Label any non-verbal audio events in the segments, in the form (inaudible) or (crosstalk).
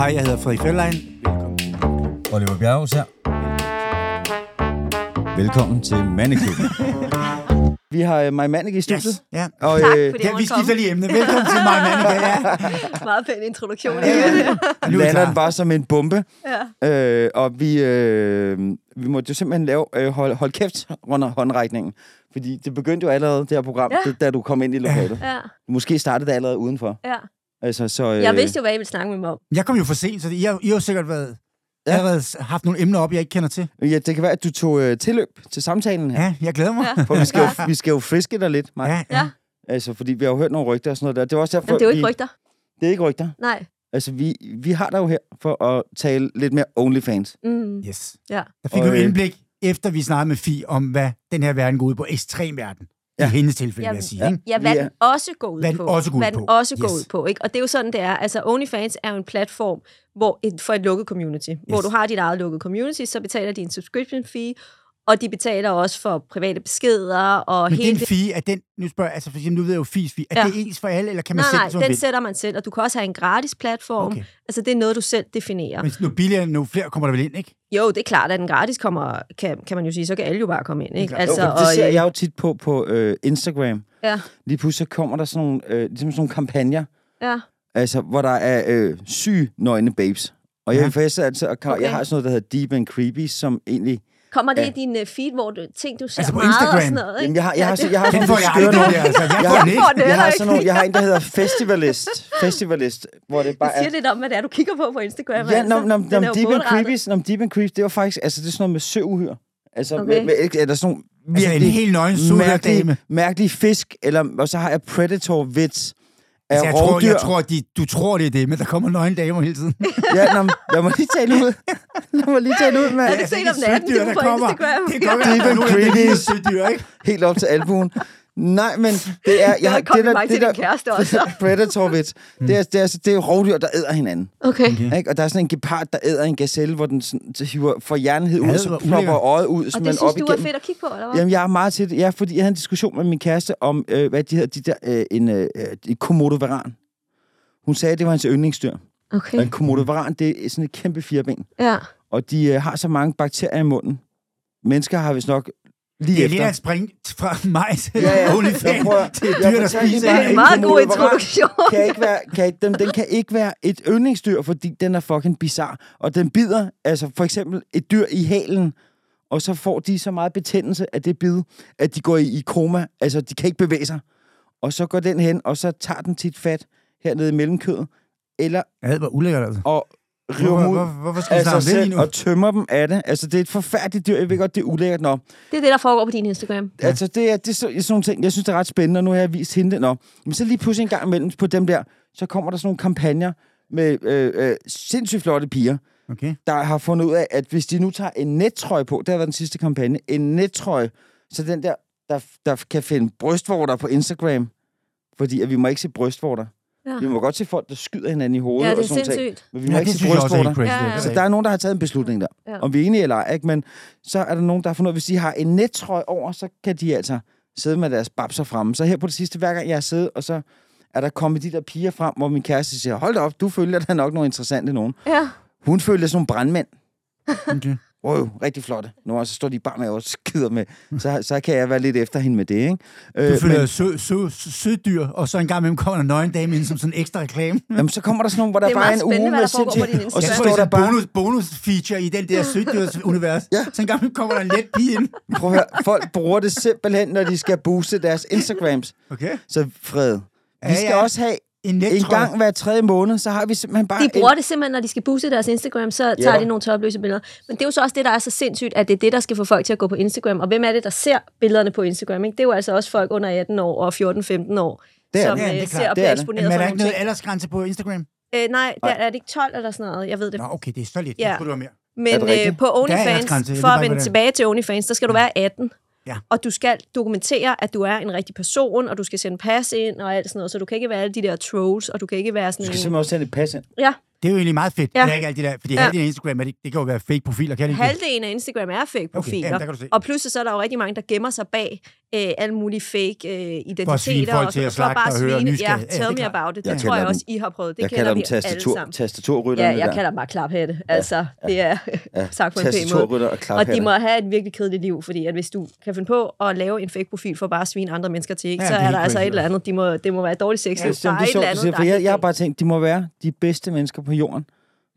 Hej, jeg hedder Frederik Fjellein. Oliver Bjerghus her. Velkommen til Mandeklubben. (laughs) Vi har uh, Maja Mannik i studiet. Yes. Ja. Og, Tak, øh, fordi ja, vi skifter lige emne. Velkommen til mig, Mannika. (laughs) Ja. Meget pæn introduktion. Ja, ja. Nu er (laughs) lander klar. den bare som en bombe. Ja. Øh, og vi, øh, vi måtte jo simpelthen lave øh, hold, hold kæft under håndrækningen. Fordi det begyndte jo allerede, det her program, Ja. ja. da du kom ind i lokalet. Ja, Måske startede det allerede udenfor. ja. Altså, så, øh, Jeg vidste jo, hvad I ville snakke med mig om. Jeg kom jo for sent, så I har, I har jo sikkert været, Ja. ja. allerede haft nogle emner op, jeg ikke kender til. Ja, det kan være, at du tog øh, tilløb til samtalen her. Ja, jeg glæder mig. Ja. For vi skal, jo, (laughs) vi skal jo friske dig lidt, Maja. Ja, Ja, Altså, fordi vi har jo hørt nogle rygter og sådan noget der. Det er også derfor, men det er jo ikke vi, rygter. Det er ikke rygter. Nej. Altså, vi, vi har dig jo her for at tale lidt mere OnlyFans. Mm. Yes. Ja. Der fik Og, vi jo øh, indblik, efter vi snakkede med Fie, om hvad den her verden går ud på. Ekstrem verden. Ja. Ja. I hendes tilfælde, vil Jamen, jeg sige. ja. Ikke? Ja, hvad Vi den også går ud Hvad den på. også går ud hvad den på. også går Yes. ud på. Ikke? Og det er jo sådan, det er. Altså, OnlyFans er jo en platform hvor et, for et lukket community. Yes. Hvor du har dit eget lukket community, så betaler de en subscription fee, og de betaler også for private beskeder og Men hele den Fie, er den, nu spørger jeg, altså for eksempel, nu ved jeg jo Fies Fie, er Ja. det ens for alle, eller kan man Nej, sætte nej, den vil? sætter man selv, og du kan også have en gratis platform. Okay. Altså, det er noget, du selv definerer. Men nu billigere, nu flere kommer der vel ind, ikke? Jo, det er klart, at den gratis kommer, kan, kan man jo sige, så kan alle jo bare komme ind. Ikke? Altså, jo, det ser øh, jeg jo tit på på øh, Instagram. Ja, Lige pludselig så kommer der sådan nogle, øh, ligesom sådan nogle kampagner, ja. altså, hvor der er øh, syge nøgne babes. Og jeg, Ja. jeg, altså, og okay. jeg har sådan noget, der hedder Deep and Creepy, som egentlig... Kommer det Ja. i din uh, feed, hvor du ting, du ser Altså på meget og Instagram? sådan noget? Ikke? Jamen, jeg har, jeg har, jeg har, jeg skøre aldrig, nogle- det der, altså. Jeg Jeg har- den ikke. får det Jeg har ikke. sådan nogle, jeg har en, der hedder Festivalist. Festivalist, hvor det bare Det er... siger lidt om, hvad det er, du kigger på på Instagram. Ja, altså. er jo Deep and. Creepy, når Deep and Creepy, det var faktisk, altså det er sådan noget med søuhyr. Altså, Okay. med, med, eller sådan nogle Altså en virkelig helt nøgen mærkelige, suderdame. mærkelige fisk, eller, og så har jeg Predator-vits Altså, jeg, tror, jeg tror, de, du tror, det er det, men der kommer nøgne damer hele tiden. (laughs) Ja, nå, lad mig lige tale ud. lad mig lige tale ud, mand. Er det set om natten, det er på Instagram? Det godt Deep være, and at nogle af creepy. det er sødyr, ikke? Helt op til albuen. Nej, men det er... Jeg har kommet mig til din der, kæreste (laughs) også. Predator-vits, det er, det, er, altså- det er rovdyr, der æder hinanden. Okay. Okay. Ikke? Og der er sådan en gepard, der æder en gazelle, hvor den sådan, så hiver for hjernehed ud, Ja, så plopper øjet ud, så Og det synes op du er igennem. fedt at kigge på, eller hvad? Jamen, jeg er meget til det. Ja, fordi jeg havde en diskussion med min kæreste om, øh, hvad de hedder, de der, øh, en, øh, en komodovaran. Hun sagde, at det var hans yndlingsdyr. Og Okay. en komodovaran, det er sådan et kæmpe fireben. Ja. Og de øh, har så mange bakterier i munden. Mennesker har vist nok lige Det er efter. lidt at springe fra mig til Ja, ja. OnlyFans til et dyr, der spiser. Det er en meget god introduktion. kan ikke være, kan ikke, den, den kan ikke være et yndlingsdyr, fordi den er fucking bizar. Og den bider, altså for eksempel et dyr i halen, og så får de så meget betændelse af det bid, at de går i, i koma. Altså, de kan ikke bevæge sig. Og så går den hen, og så tager den tit fat hernede i mellemkødet, eller Ja, det var ulækkert, altså. og river Hvorfor, dem ud hvor, hvorfor skal af snakke sig lige selv nu? og tømmer dem af det. Altså, det er et forfærdeligt dyr. Jeg ved godt, det er ulækkert. Nå, Det er det, der foregår på din Instagram. Ja. Altså, det er, det er så, sådan nogle ting, jeg synes, det er ret spændende, og nu har jeg vist hende det. Nå. Men så lige pludselig en gang imellem på dem der, så kommer der sådan nogle kampagner med øh, øh, sindssygt flotte piger, Okay. der har fundet ud af, at hvis de nu tager en nettrøje på, det har været den sidste kampagne, en nettrøje, så den der, der, der kan finde brystvorter på Instagram, fordi at vi må ikke se brystvorter. Ja. Vi må godt se folk, der skyder hinanden i hovedet Ja, det og er sådan nogle ting, sindssygt. men vi må Ja, ikke det se er brystvorter. crazy. Ja, ja. Så der er nogen, der har taget en beslutning der. Ja. Om vi er enige eller ej, ikke? Men så er der nogen, der har fundet hvis de har en nettrøje over, så kan de altså sidde med deres babser fremme. Så her på det sidste, hver gang jeg har siddet, og så er der kommet de der piger frem, hvor min kæreste siger, hold da op, du følger der nok nogle interessante nogen. Ja. Hun følger sådan nogle brandmænd. okay. Wow, rigtig flotte. Nu og så står de bare med og skider med. Så, så kan jeg være lidt efter hende med det, ikke? Du Øh, følger sød, sød, søddyr, og så en gang imellem kommer der en nøgen dame ind som sådan en ekstra reklame. Jamen, så kommer der sådan nogle, hvor der er bare er en uge med sindssygt... Og så tror, står er der bare... bonus, bonus feature i den der søddyrs-univers. Ja. Så en gang imellem kommer der en let pige ind. (laughs) Prøv at høre, folk bruger det simpelthen, når de skal booste deres Instagrams. Okay. Så Fred, vi Ja, skal ja. også have En net, en gang hver tredje måned, så har vi simpelthen bare... De en- bruger det simpelthen, når de skal booste deres Instagram, så tager Ja. de nogle topløse billeder. Men det er jo så også det, der er så sindssygt, at det er det, der skal få folk til at gå på Instagram. Og hvem er det, der ser billederne på Instagram? Ikke? Det er jo altså også folk under 18 år og 14-15 år, Det er som det. Ja, øh, det er klart. ser og Det bliver er det. eksponeret Men er for der ikke noget ting. aldersgrænse på Instagram? Øh, nej, der er det ikke 12 eller sådan noget. Jeg ved det. Nå, okay, det er så lidt. Ja. Ja. Skulle du have mere. Er Men øh, på OnlyFans, jeg for at vende tilbage til OnlyFans, der skal du være 18. Ja. Og du skal dokumentere, at du er en rigtig person, og du skal sende pas ind og alt sådan noget. Så du kan ikke være alle de der trolls, og du kan ikke være Du sådan skal en... simpelthen også sende et pas ind. Ja, Det er jo egentlig meget fedt. Ja. Ja. Det er ikke alt det der, fordi Ja. ja. halvdelen af Instagram, er det, det kan jo være fake profiler, kan det ikke? halvdelen af Instagram er fake profiler. jamen, der kan du se. og pludselig så er der jo rigtig mange, der gemmer sig bag øh, alle mulige fake øh, identiteter. svine folk og til at for bare slagte og høre. Ja, Ja, tell det me about it. Jeg Det tror kalder jeg også, I har prøvet. Det jeg kender kalder dem alle tastatur, sammen. tastaturrytterne. Ja, jeg der. kalder dem bare klaphatte. Altså, det er sagt på en pæn måde. Og Og de må have et virkelig kedeligt liv, fordi at hvis du kan finde på at lave en fake-profil for bare at svine andre mennesker til, ikke, Ja, så er er der altså et eller andet. De må, det må være et dårligt sexliv. Ja, det er et eller andet, for jeg, har bare tænkt, de må være de bedste mennesker på jorden,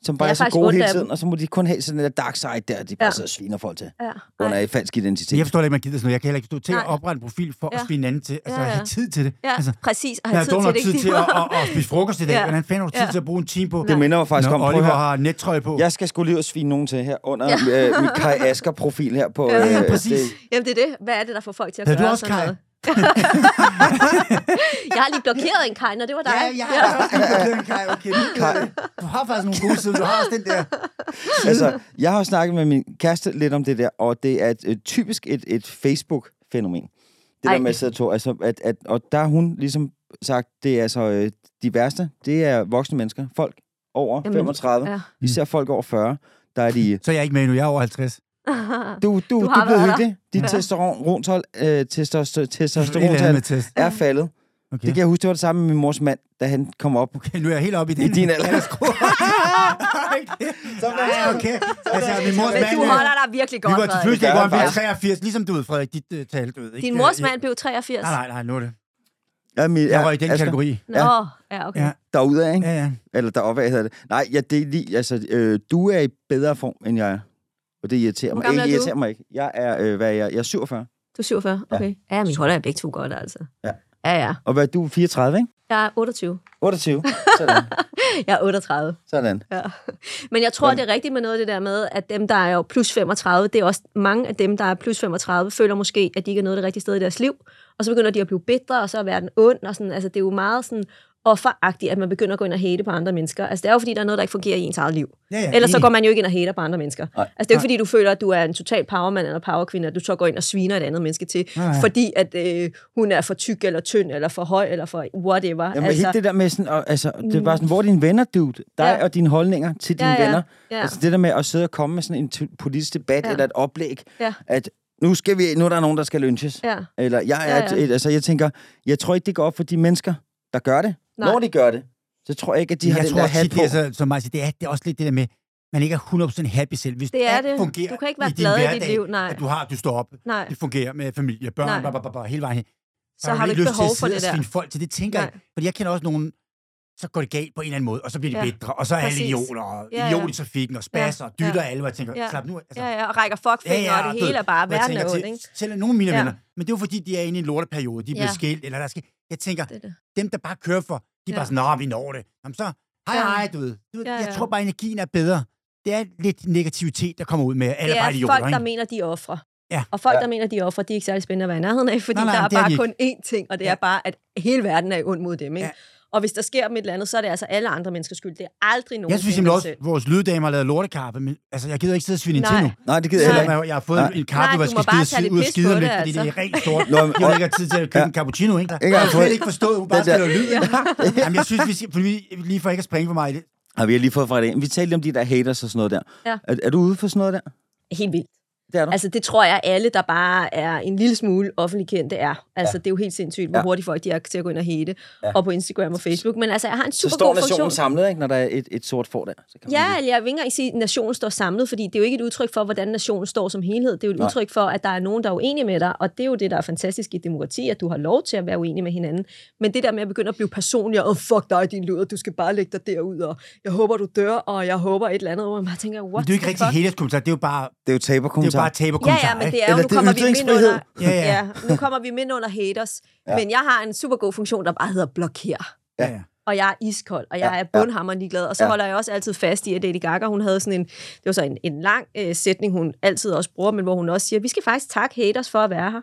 som bare Jeg er, er så gode hele tiden, og så må de kun have sådan en dark side der, de bare Ja. sidder og sviner folk til, Ja, under et falsk identitet. Jeg forstår ikke, man gider sådan noget. Jeg kan heller ikke stå til at oprette en profil for at Ja. svine anden til. Altså, Ja, ja. have tid til det. Ja, Altså, præcis. Og jeg have har tid det. tid ikke? til at, at, at spise frokost i dag. Ja. Hvordan fanden har du tid Ja. til at bruge en time på? Det minder mig faktisk Når om, at Oliver har nettrøje på. Jeg skal skulle lige og svine nogen til her under Ja. øh, mit Kai Asker-profil her på... Ja, ja, øh, præcis. det- Jamen, det er det. Hvad er det, der får folk til at gøre også sådan Kai? noget? Jeg har lige blokeret en Kai, når det var dig. Ja, jeg har også fået en Kai. Okay, Kai. du har faktisk nogle gode sider. Du har også den der. altså, jeg har snakket med min kæreste lidt om det der, og det er et, et, typisk et, et Facebook-fænomen. Det Ej. der med at sidde og to, altså, at, at, og der har hun ligesom sagt, det er altså øh, de værste, det er voksne mennesker, folk over Jamen, 35, ja. især folk over 40, der er de, Så er jeg ikke med nu. Jeg er over 50. du, du, du, Du er blevet hyggelig. Dit Ja. testosterontal, øh, testoster, testosterontal test. er faldet. Okay. Det kan jeg huske, det var det samme med min mors mand, da han kom op. Okay, nu er jeg helt oppe i den. I din alder. Så (laughs) ja, okay. Altså, min mors Men mand... du holder dig virkelig Vi godt, var til fødselsdag, hvor han blev faktisk. 83, ligesom du ved, Frederik, dit uh, tal, du ved. Ikke? Din mors mand blev 83. Nej, nej, nej, nu er det. Ja, min, Jeg røg i den Asger, kategori. Nå, ja, okay. Ja. Derudad, ikke? Ja, ja. Eller deroppe hedder det. Nej, ja, det er lige, altså, øh, du er i bedre form, end jeg er. Og det irriterer mig. Ikke er irriterer mig ikke. Jeg er, øh, hvad er jeg? Jeg er 47. Du er 47, okay. Ja, men vi holder jer begge to godt, altså. Ja. Ja, ja. Og hvad er du? 34, ikke? Jeg er 28. 28. (laughs) Sådan. Jeg er 38. Sådan. Ja. Men jeg tror, det er rigtigt med noget af det der med, at dem, der er jo plus 35, det er også mange af dem, der er plus 35, føler måske, at de ikke er nået det rigtige sted i deres liv. Og så begynder de at blive bitre, og så er verden ond. Og sådan, altså, det er jo meget sådan offeragtigt, at man begynder at gå ind og hate på andre mennesker. Altså, det er jo fordi, der er noget, der ikke fungerer i ens eget liv. Ja, ja, Ellers så går man jo ikke ind og hater på andre mennesker. Nej. Altså, det er jo ikke fordi, du føler, at du er en total powerman eller powerkvinde, at du så går ind og sviner et andet menneske til, Nej, nej. fordi at øh, hun er for tyk eller tynd, eller for høj, eller for whatever. Jamen, altså, helt det der med sådan, og, altså, det er bare sådan, hvor er dine venner, dude? Dig Ja. og dine holdninger til dine Ja, ja. venner. Ja. Altså det der med at sidde og komme med sådan en politisk debat Ja. eller et oplæg, Ja. at nu, skal vi, nu er der nogen, der skal lynches. ja. Eller jeg ja. ja. Et, altså jeg tænker, jeg tror ikke, det går op for de mennesker, der gør det. Nej. Når de gør det, så tror jeg ikke, at de har jeg den tror der hat på. det er, så, som Marcia, det er, det er også lidt det der med, man ikke er 100% happy selv. Hvis Det er det. fungerer Du kan ikke være i glad i dit hverdag, liv, nej. At du har, du står op, Nej. det fungerer med familie, børn, Nej. bla, bla, bla, bla, hele vejen hen. Så har du ikke behov for det der. Folk til det, tænker Nej. jeg. Fordi jeg kender også nogen, så går det galt på en eller anden måde, og så bliver de Ja. bitre, og så er alle idioter, og Ja, ja. idiot i trafikken, og spasser, og dytter Ja. alle, og jeg tænker, Ja. slap nu. Altså, Ja, ja, og rækker fuckfinger, og og det hele er bare, verden er tænker ond, til- ikke? Selv nogle af mine Ja. venner. Men det er jo fordi, de er inde i en lorteperiode. De er blevet Ja. skilt, eller der skal... Jeg tænker, Det det. dem, der bare kører for, de er Ja. bare sådan, nå, vi når det. Jamen så, hej, Ja. hej, du ved. Du ved Ja, Jeg ja. tror bare, energien er bedre. Det er lidt negativitet, der kommer ud med alle Det bare er idioter, folk, der ikke? mener, de er ofre. Ja. Og folk, Ja. der mener, de er ofre, de er ikke særlig spændende at være i nærheden af, fordi Nej, nej, der er det er bare kun én ting, og det Ja. er bare, at hele verden er ond mod dem. Ikke? Ja. Og hvis der sker dem et eller andet, så er det altså alle andre menneskers skyld. Det er aldrig nogen Jeg synes simpelthen også, at vores lyddamer har lavet lortekaffe, men altså, jeg gider ikke sidde og svinde ind til Nej. nu. Nej, det gider jeg heller ikke. jeg, har fået Nej. en kaffe, Nej, hvor jeg skal skide, ud og skide lidt, det, fordi det altså. er rent stort. Nå, men- Jeg har ikke tid til at købe Ja. en cappuccino, ikke? Jeg har slet ikke forstået, hun bare spiller lyd. (laughs) Jamen, jeg synes, vi skal, fordi, lige for ikke at springe for mig i det. Har vi har lige fået fra det. Vi talte om de der haters og sådan noget der. Ja. Er, er du ude for sådan noget der? Helt vildt. Det er du. Altså, det tror jeg, alle, der bare er en lille smule offentlig kendte, er. Altså, ja. det er jo helt sindssygt, hvor Ja. hurtigt folk de er til at gå ind og hate. Ja. Og på Instagram og Facebook. Men altså, jeg har en så super står god nationen funktion. samlet, ikke, når der er et, et sort får der. Så kan man Ja, lige- eller jeg vil ikke engang sige, at nationen står samlet, fordi det er jo ikke et udtryk for, hvordan nationen står som helhed. Det er jo et Nej. udtryk for, at der er nogen, der er uenige med dig, og det er jo det, der er fantastisk i demokrati, at du har lov til at være uenig med hinanden. Men det der med at begynde at blive personlig, og oh, fuck dig, din luder, du skal bare lægge dig derud, og jeg håber, du dør, og jeg håber et eller andet, hvor man tænker, what Men det er jo ikke rigtig fuck? haters kommentar, det er jo bare, Det er jo det bare taber Ja, ja, men det er jo, nu er kommer vi ind under, Ja, ja. ja, nu kommer vi ind under haters, Ja. men jeg har en super god funktion, der bare hedder blokér. Ja, ja. og jeg er iskold, og jeg Ja, er bundhammerlig glad. Og så Ja. holder jeg også altid fast i, at Lady Gaga, hun havde sådan en, det var så en, en lang øh, sætning, hun altid også bruger, men hvor hun også siger, vi skal faktisk takke haters for at være her.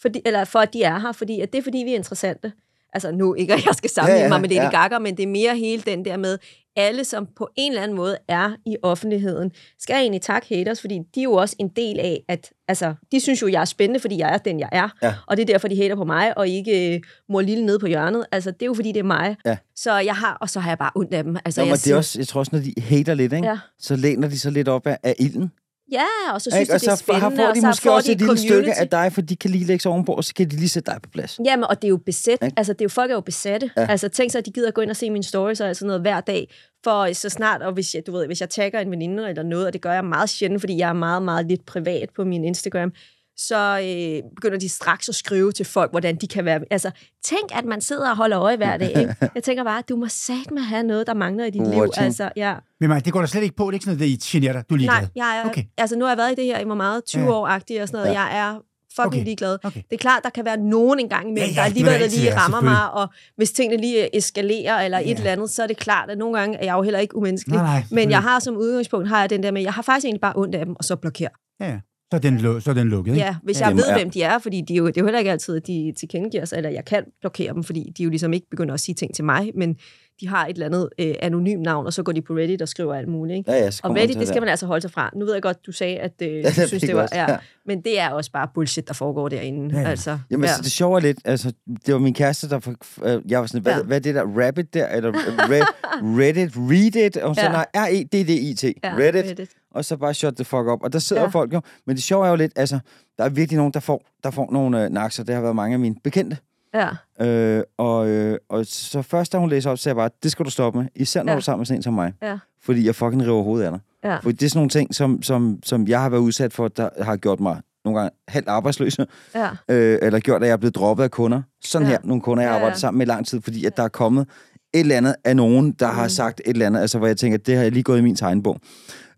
Fordi, eller for at de er her, fordi at det er fordi, vi er interessante. Altså nu ikke, at jeg skal sammenligne Ja, ja, mig med Lady ja. Gaga, men det er mere hele den der med, alle, som på en eller anden måde er i offentligheden, skal egentlig takke haters, fordi de er jo også en del af, at altså, de synes jo, jeg er spændende, fordi jeg er den, jeg er. Ja. Og det er derfor, de hater på mig, og ikke øh, mor lille nede på hjørnet. Altså, det er jo fordi, det er mig. Ja. Så jeg har, og så har jeg bare ondt af dem. Altså, Nå, jeg men det er også, jeg tror også, når de hater lidt, ikke? Ja. så læner de sig lidt op af, af ilden. Ja, og så synes de, Og det er så får- spændende, får og de så måske også de et lille stykke af dig, for de kan lige lægge sig ovenpå, og så kan de lige sætte dig på plads. Jamen, og det er jo. Ikke? Altså, det er jo, folk er jo besatte. Ja. Altså, tænk sig, at de gider gå ind og se mine stories og sådan noget hver dag. For så snart, og hvis jeg, du ved, hvis jeg tagger en veninde eller noget, og det gør jeg meget sjældent, fordi jeg er meget, meget lidt privat på min Instagram, så øh, begynder de straks at skrive til folk, hvordan de kan være... Altså, tænk, at man sidder og holder øje hver dag. Ikke? (laughs) Jeg tænker bare, du må satme have noget, der mangler i dit liv. Altså, ja. Men man, det går der slet ikke på. Det er ikke sådan, at det generer dig. Du er ligeglad. Nej, jeg er, Okay. altså nu har jeg været i det her i hvor meget, 20 Ja. ja. år-agtigt og sådan noget. Ja. Jeg er fucking Okay. okay. ligeglad. Okay. Det er klart, der kan være nogen engang imellem, Ja, ja, der alligevel der lige rammer mig, og hvis tingene lige eskalerer eller Ja. et eller andet, så er det klart, at nogle gange er jeg jo heller ikke umenneskelig. Nej, nej, Men jeg har som udgangspunkt, har jeg den der med, jeg har faktisk egentlig bare ondt af dem, og så blokerer. Ja. Så er den, lu- så er den lukket, ikke? Ja, hvis Ja, jeg ved, ja. hvem de er, fordi de jo, det er jo heller ikke altid, at de tilkendegiver sig, eller jeg kan blokere dem, fordi de jo ligesom ikke begynder at sige ting til mig, men de har et eller andet øh, anonym navn, og så går de på Reddit og skriver alt muligt. Ikke? Ja, ja, Og kommer Reddit, det skal man altså holde sig fra. Nu ved jeg godt, du sagde, at øh, (laughs) det du synes, det var... også, Ja. ja. Men det er også bare bullshit, der foregår derinde. Ja, Ja, ja. Altså, Jamen, ja. altså, det sjove er lidt, altså, det var min kæreste, der... For, øh, jeg var sådan, hvad, Ja. hvad er det der? Rabbit der? Eller Red, Reddit? Reddit? Og så Ja. nej, R-E-D-D-I-T. ja, Reddit. Reddit. Og så bare shut the fuck up. Og der sidder ja. Folk jo. Men det sjove er jo lidt, altså, der er virkelig nogen, der får, der får nogle øh, nakser. Det har været mange af mine bekendte. Ja, Øh, og, øh, og så først, da hun læser op, så jeg bare, det skal du stoppe med. Især når Ja. du er sammen med sådan en som mig. ja, Fordi jeg fucking river hovedet af dig. ja. Fordi det er sådan nogle ting, som, som, som jeg har været udsat for, der har gjort mig nogle gange halvt arbejdsløs, ja. øh, eller gjort, at jeg er blevet droppet af kunder. Sådan ja. Her, nogle kunder, jeg har Ja, ja. arbejdet sammen med i lang tid, fordi at der er kommet et eller andet af nogen, der har Mm. sagt et eller andet, altså hvor jeg tænker, det har jeg lige gået i min tegnbog.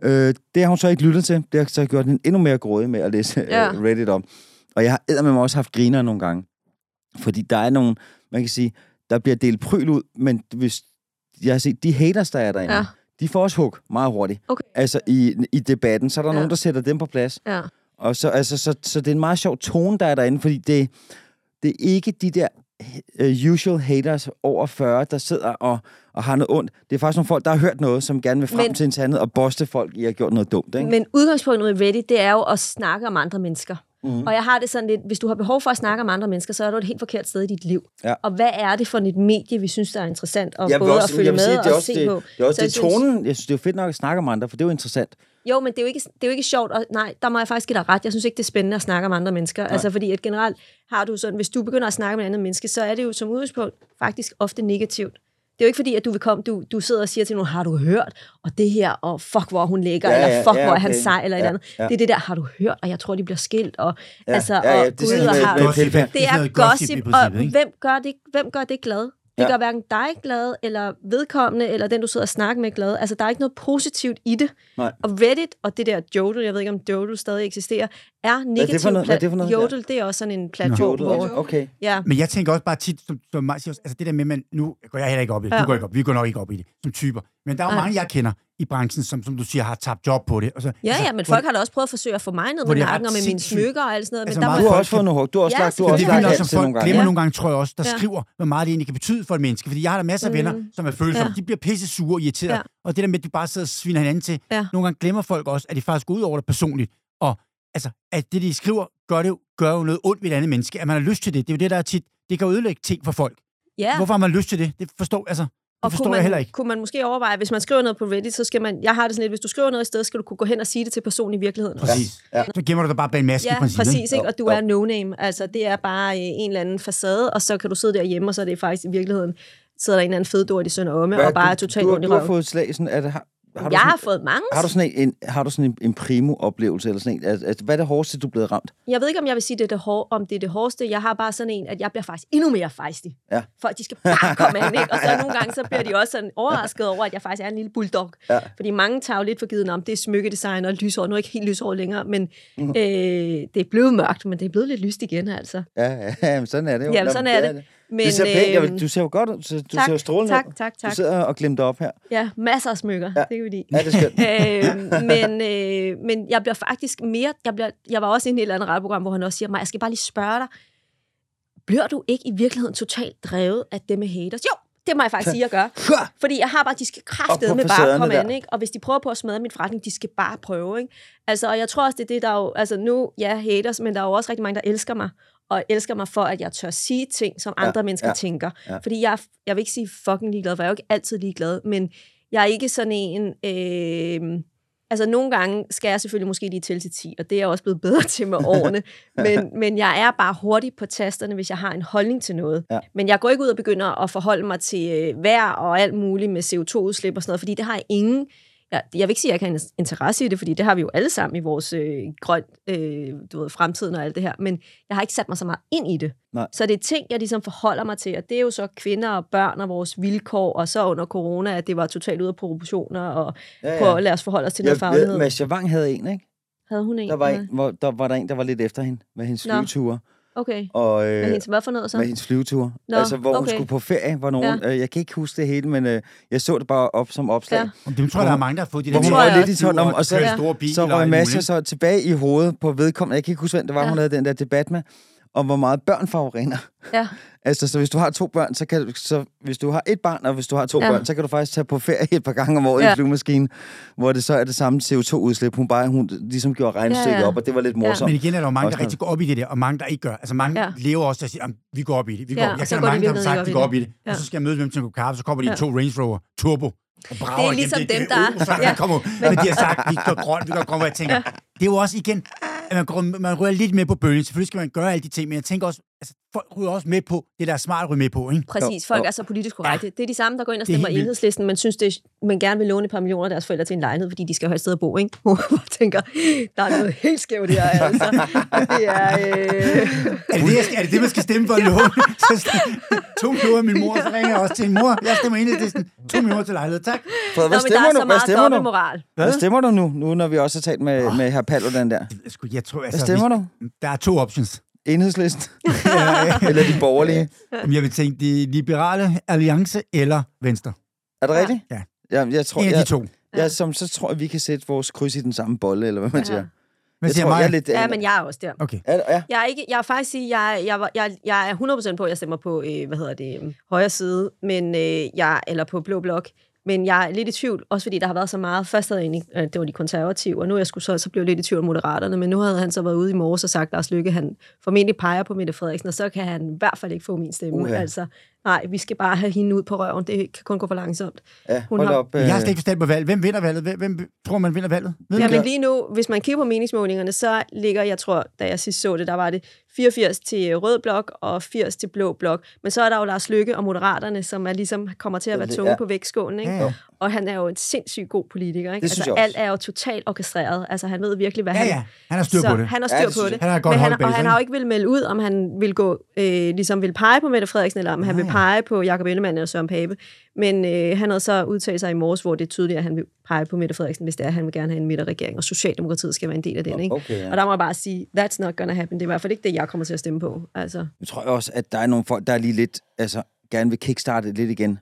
Øh, det har hun så ikke lyttet til. Det har så gjort den endnu mere grådig med at læse ja. Ja. øh, Reddit om. Og jeg har med mig også haft griner nogle gange. Fordi der er nogle, man kan sige, der bliver delt pryl ud, men hvis jeg har set, de haters, der er derinde, ja. De får også hug meget hurtigt. Okay. Altså i, i debatten, så er der. Ja. nogen, der sætter dem på plads. ja. Og så, altså, så, så det er en meget sjov tone, der er derinde, fordi det, det er ikke de der uh, usual haters over 40, der sidder og, og har noget ondt. Det er faktisk nogle folk, der har hørt noget, som gerne vil frem Men- til sandhed og boste folk i at have gjort noget dumt. Ikke? Men udgangspunktet i Reddit, det er jo at snakke om andre mennesker. Mm. Og jeg har det sådan lidt, hvis du har behov for at snakke om andre mennesker, så er du et helt forkert sted i dit liv. Ja. Og hvad er det for et medie, vi synes, der er interessant vil både også- at følge med sige, og også se det, på? Det er også Så det jeg synes- tonen. Jeg synes, det er fedt nok at snakke om andre, for det er jo interessant. Jo, men det er jo ikke, det er jo ikke sjovt. Og, nej, der må jeg faktisk give dig ret. Jeg synes ikke, det er spændende at snakke om andre mennesker. Nej. Altså fordi, at generelt har du sådan, hvis du begynder at snakke med et andet menneske, så er det jo som udgangspunkt faktisk ofte negativt. Det er jo ikke fordi, at du vil komme, du, du sidder og siger til nogen, har du hørt, og det her, og fuck, hvor hun ligger, Ja, ja, eller fuck, ja, hvor er han okay. sej, eller et Ja, andet. ja. Det er det der, har du hørt, og jeg tror, de bliver skilt, og Ja, altså, ja, ja, og det er gud, og har pille- Det sådan er gossip gossip, og hvem gør, det, hvem gør det glad? Det Ja. gør hverken dig glad, eller vedkommende, eller den, du sidder og snakker med glad. Altså, der er ikke noget positivt i det. Nej. Og Reddit og det der Jodel, jeg ved ikke, om Jodel stadig eksisterer, er negativt. noget? Hvad er det for noget? Jodel, det er også sådan en platform, Jodel, hvor... Okay. Ja, Men jeg tænker også bare tit, som, som mig siger, altså det der med, man, nu går jeg heller ikke op i det. Ja. du går ikke op, vi går nok ikke op i det, som typer. Men der er jo mange, jeg kender i branchen, som, som du siger, har tabt job på det. Og så, ja, ja, men folk har da også prøvet at forsøge at få mig ned hvor med nakken og med mine smykker og alt sådan noget. Altså Men der Du har også fået nogle hug. Du har også Ja, lagt, du har Så også det er lagt som folk nogle gange. glemmer Ja. nogle gange, tror jeg også, der Ja. skriver, hvor meget det egentlig kan betyde for et menneske. Fordi jeg har da masser af venner, Mhm. som er følsomme. Ja. De bliver pisse sure og irriteret. Ja. Og det der med, at de bare sidder og sviner hinanden til. Ja. Nogle gange glemmer folk også, at de faktisk går ud over det personligt. Og altså, at det, de skriver, gør, det, gør jo noget ondt ved et andet menneske. At man har lyst til det. Det er jo det, der er tit. Det kan ødelægge ting for folk. ja. Hvorfor har man lyst til det? Det forstår, altså, Og forstår kunne man, jeg heller ikke. Kunne man måske overveje, hvis man skriver noget på Reddit, så skal man, jeg har det sådan lidt, hvis du skriver noget et sted, skal du kunne gå hen og sige det til personen i virkeligheden. Præcis. Ja. Så gemmer du dig bare bag en maske i Ja, princippet. præcis, ikke? Og du er no-name. Altså, det er bare øh, en eller anden facade, og så kan du sidde derhjemme, og så er det faktisk i virkeligheden, sidder der en eller anden fedord i søn og omme, og bare er totalt ondt i du har røven. fået slag sådan, at, har, har, Jeg sådan, har fået mange. har du sådan en, har du sådan en, en primo-oplevelse, eller sådan en, altså, altså, hvad er det hårdeste, du er blevet ramt? Jeg ved ikke, om jeg vil sige, det er det hår, om det er det hårdeste. Jeg har bare sådan en, at jeg bliver faktisk endnu mere fejstig. Ja. Folk, de skal bare komme an, ikke? Og så nogle gange, så bliver de også sådan overrasket over, at jeg faktisk er en lille bulldog. Ja. Fordi mange tager jo lidt for givet om, det er smykkedesign og lyshår. Nu er jeg ikke helt lyshår længere, men Mhm. øh, det er blevet mørkt, men det er blevet lidt lyst igen, altså. Ja, ja, men sådan er det jo. Jamen, sådan er det. Men, det ser pænt, jeg øh, du ser jo godt ud, du tak, ser jo strålende tak, tak, tak. Du sidder og glemmer op her. Ja, masser af smykker. Ja. Det kan vi lide. Ja, det er skønt. (laughs) øh, men, øh, men jeg bliver faktisk mere... Jeg, bliver, jeg var også i en helt andet radioprogram, hvor han også siger mig, jeg skal bare lige spørge dig, bliver du ikke i virkeligheden totalt drevet af det med haters? Jo, det må jeg faktisk sige, at gøre. (laughs) Fordi jeg har bare, de skal kraftede med bare facaderne komme der. an, ikke? Og hvis de prøver på at smadre min forretning, de skal bare prøve, ikke? Altså, og jeg tror også, det er det, der er jo... Altså nu, ja, haters, men der er jo også rigtig mange, der elsker mig. Og elsker mig for, at jeg tør sige ting, som Ja, andre mennesker ja, tænker. ja. Fordi jeg, jeg vil ikke sige fucking ligeglad, for jeg er jo ikke altid ligeglad, men jeg er ikke sådan en... Øh, Altså, nogle gange skal jeg selvfølgelig måske lige til til 10, og det er jeg også blevet bedre til med (laughs) årene. men, men jeg er bare hurtig på tasterne, hvis jeg har en holdning til noget. Ja. Men jeg går ikke ud og begynder at forholde mig til øh, vejr og alt muligt med CO2-udslip og sådan noget, fordi det har jeg ingen... Jeg, jeg vil ikke sige, at jeg kan have en interesse i det, fordi det har vi jo alle sammen i vores øh, grøn, øh, du ved, fremtiden og alt det her. Men jeg har ikke sat mig så meget ind i det. Nej. Så det er ting, jeg ligesom forholder mig til, og det er jo så kvinder og børn og vores vilkår, og så under corona, at det var totalt ude af proportioner, og Ja, ja. prøv at lade os forholde os til noget Jeg faglighed. ved, Masha Wang havde en, ikke? Havde hun en? Der var, Ja. en, hvor, der var der en, der var lidt efter hende med hendes flyveture. Okay. Og, Med øh, hendes, hvad for noget så? med hendes flyveture. Nå, altså, hvor hun okay. skulle på ferie, hvor nogen... Ja. Øh, jeg kan ikke huske det hele, men øh, jeg så det bare op som opslag. Ja. Ja. Og dem tror jeg, der er mange, der har fået de Hvor der hun tror jeg røg lidt i tånden om, og så, Ja. så røg Masha så tilbage i hovedet på vedkommende. Jeg kan ikke huske, hvem det var, Ja. hun havde den der debat med, om hvor meget børn forurener. Ja. (laughs) Altså, så hvis du har to børn, så kan så hvis du har et barn, og hvis du har to Ja. ja. børn, så kan du faktisk tage på ferie et par gange om året ja. i Ja. en flyvemaskine, hvor det så er det samme CO2-udslip. Hun bare, hun ligesom gjorde regnestykket Ja, ja. op, og det var lidt morsomt. Men igen er der jo mange, Også der rigtig går op i det der, og mange, der ikke gør. Altså mange Ja. ja. lever også og siger, "Jamen, vi går op i det. Vi går Ja, op. og Jeg kender mange, der har sagt, vi går op i det. Ja. Og så skal jeg møde dem til en kaffe, så kommer de Ja. to Range Rover Turbo. Brager Det er ligesom det, dem, der- Så Ja. ja. kommer, men de har sagt, vi går grønt, vi går grønt, hvor jeg tænker, det er jo også igen, at man, går, man ryger lidt med på bølgen. Selvfølgelig skal man gøre alle de ting, men jeg tænker også, altså, folk ryger også med på det, der er smart at ryge med på, ikke? Præcis, folk er så politisk korrekte. Det er de samme, der går ind og er stemmer enhedslisten, men synes, det er, man gerne vil låne et par millioner af deres forældre til en lejlighed, fordi de skal have et sted at bo, ikke? (laughs) Hvor tænker, der er noget helt skævt her, altså. (laughs) Det er... Øh... Er det det, jeg skal, er det, det man skal stemme for at låne? (laughs) To millioner min mor, så ringer jeg også til en mor. Jeg stemmer enhedslisten. To millioner til lejlighed, tak. Hvad Nå, men der stemmer er du? Hvad stemmer du? dobbeltmoral. Hvad stemmer du nu, nu når vi også har talt med, med herr Paludan der? Sgu, Jeg tror, Hvad altså, stemmer du? vi, der er to options. Enhedslisten? (laughs) Eller de borgerlige? Jamen, Jeg vil tænke, de liberale alliance eller Venstre. Er det rigtigt? Ja. Jeg, jeg tror, En af de jeg, to. jeg, som, så tror jeg, vi kan sætte vores kryds i den samme bolle, eller hvad man Ja. siger. Hvad Jeg siger tror, mig? jeg er lidt... Ja, men jeg er også der. Okay. Er, ja. Jeg er, ikke, jeg er faktisk sige, jeg, jeg, jeg, jeg er 100% på, at jeg stemmer på, øh, hvad hedder det, øh, højre side, men øh, jeg, eller på blå blok. Men jeg er lidt i tvivl, også fordi der har været så meget. Først havde jeg egentlig, øh, det var de konservative, og nu er jeg skulle så, så blev jeg lidt i tvivl om moderaterne, men nu havde han så været ude i morges og sagt, Lars Lykke, han formentlig peger på Mette Frederiksen, og så kan han i hvert fald ikke få min stemme. Uha. Altså, nej, vi skal bare have hende ud på røven. Det kan kun gå for langsomt. ja Hun hold har- op. øh, Jeg har slet ikke forstand på valget. Hvem vinder valget? Hvem, hvem tror man vinder valget? Ved Ja, men det? lige nu, hvis man kigger på meningsmålingerne, så ligger, jeg tror, da jeg sidst så det, der var det 84 til rød blok og 80 til blå blok. Men så er der jo Lars Lykke og Moderaterne, som er ligesom kommer til at være tunge ja. på vægtskålen. Ikke? Ja, ja. Og han er jo en sindssygt god politiker. Ikke? Det synes altså, jeg alt også. er jo totalt orkestreret. Altså, han ved virkelig, hvad Ja, han... ja. Han har styr så på det. Han har Ja, styr det på det. Han har godt Men han, og han har jo ikke vil melde ud, om han vil gå, øh, ligesom vil pege på Mette Frederiksen, eller om han Nej. Vil pege på Jakob Ellemann eller Søren Pape. Men øh, han havde så udtalt sig i morges, hvor det er tydeligt, at han vil pege på Mette Frederiksen, hvis det er, at han vil gerne have en midterregering, og Socialdemokratiet skal være en del af den. Ikke? Okay, ja. Og der må jeg bare sige, that's not gonna happen. Det er i hvert fald ikke det, jeg kommer til at stemme på. Altså, Jeg tror også, at der er nogle folk, der er lige lidt, altså, gerne vil kickstarte lidt igen.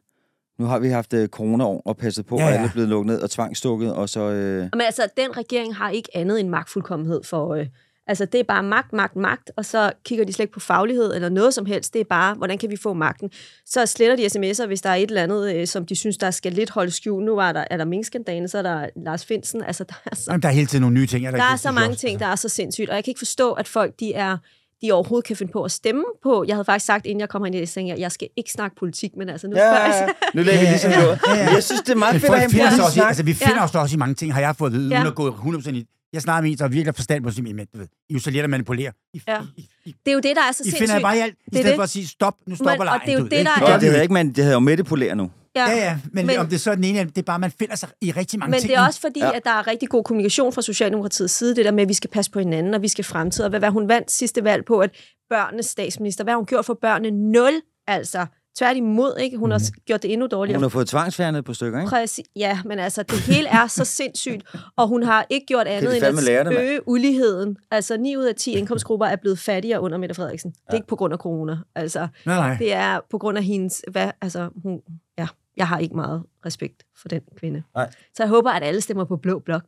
Nu har vi haft uh, corona-år og passet på, Ja, ja, ja. ja. alle er blevet lukket ned og tvangstukket, og så... Øh, men altså, den regering har ikke andet end magtfuldkommenhed for... Øh, altså, det er bare magt, magt, magt, og så kigger de slet ikke på faglighed eller noget som helst. Det er bare, hvordan kan vi få magten? Så sletter de sms'er, hvis der er et eller andet, øh, som de synes, der skal lidt holde skjul. Nu var der, er der minkskandalen, så er der Lars Finsen. Altså, der er så Jamen, der er hele tiden nogle nye ting. Der er så mange ting, der er så sindssygt, og jeg kan ikke forstå, at folk de er de overhovedet kan finde på at stemme på. Jeg havde faktisk sagt, inden jeg kom herind, at jeg, jeg skal ikke snakke politik, men altså nu ja, spørger ja, jeg. ja. Nu lægger vi ligesom ja, noget. ja, ja. Jeg synes, det er meget fedt at have folk en politisk i, snak. altså, vi finder Ja. os også i mange ting, har jeg fået at vide, Ja. uden at gå 100% i. Jeg snakker med en, der virkelig forstand på sige, men du ved, I er jo så let at manipulere. I, Ja. I, I, Det er jo det, der er så I sindssygt. finder bare i alt, i Det stedet det. for at sige, stop, nu stopper Men- og lejen. det er jo det, ikke? der Nå, er- gør det hedder ikke. ikke, man, det hedder jo manipulere nu. Ja, ja, men, Men- men om det så er den ene, det er bare, man finder sig i rigtig mange Men ting. det er også fordi, Ja. ja. at der er rigtig god kommunikation fra Socialdemokratiets side, det der med, at vi skal passe på hinanden, og vi skal fremtid. Og hvad, hvad hun vandt sidste valg på, at børnenes statsminister, hvad har hun gjort for børnene? Nul, altså. Tværtimod, ikke? Hun har Mhm. gjort det endnu dårligere. Hun har fået tvangsfjernet på stykker, ikke? Præcis. Ja, men altså, det hele er så sindssygt, og hun har ikke gjort andet de end at øge uligheden. Altså, 9 ud af 10 indkomstgrupper er blevet fattigere under Mette Frederiksen. Det er ikke på grund af corona. Altså, Nej, nej. det er på grund af hendes... Hvad, altså, hun, ja, jeg har ikke meget respekt for den kvinde. Nej. Så jeg håber, at alle stemmer på blå blok.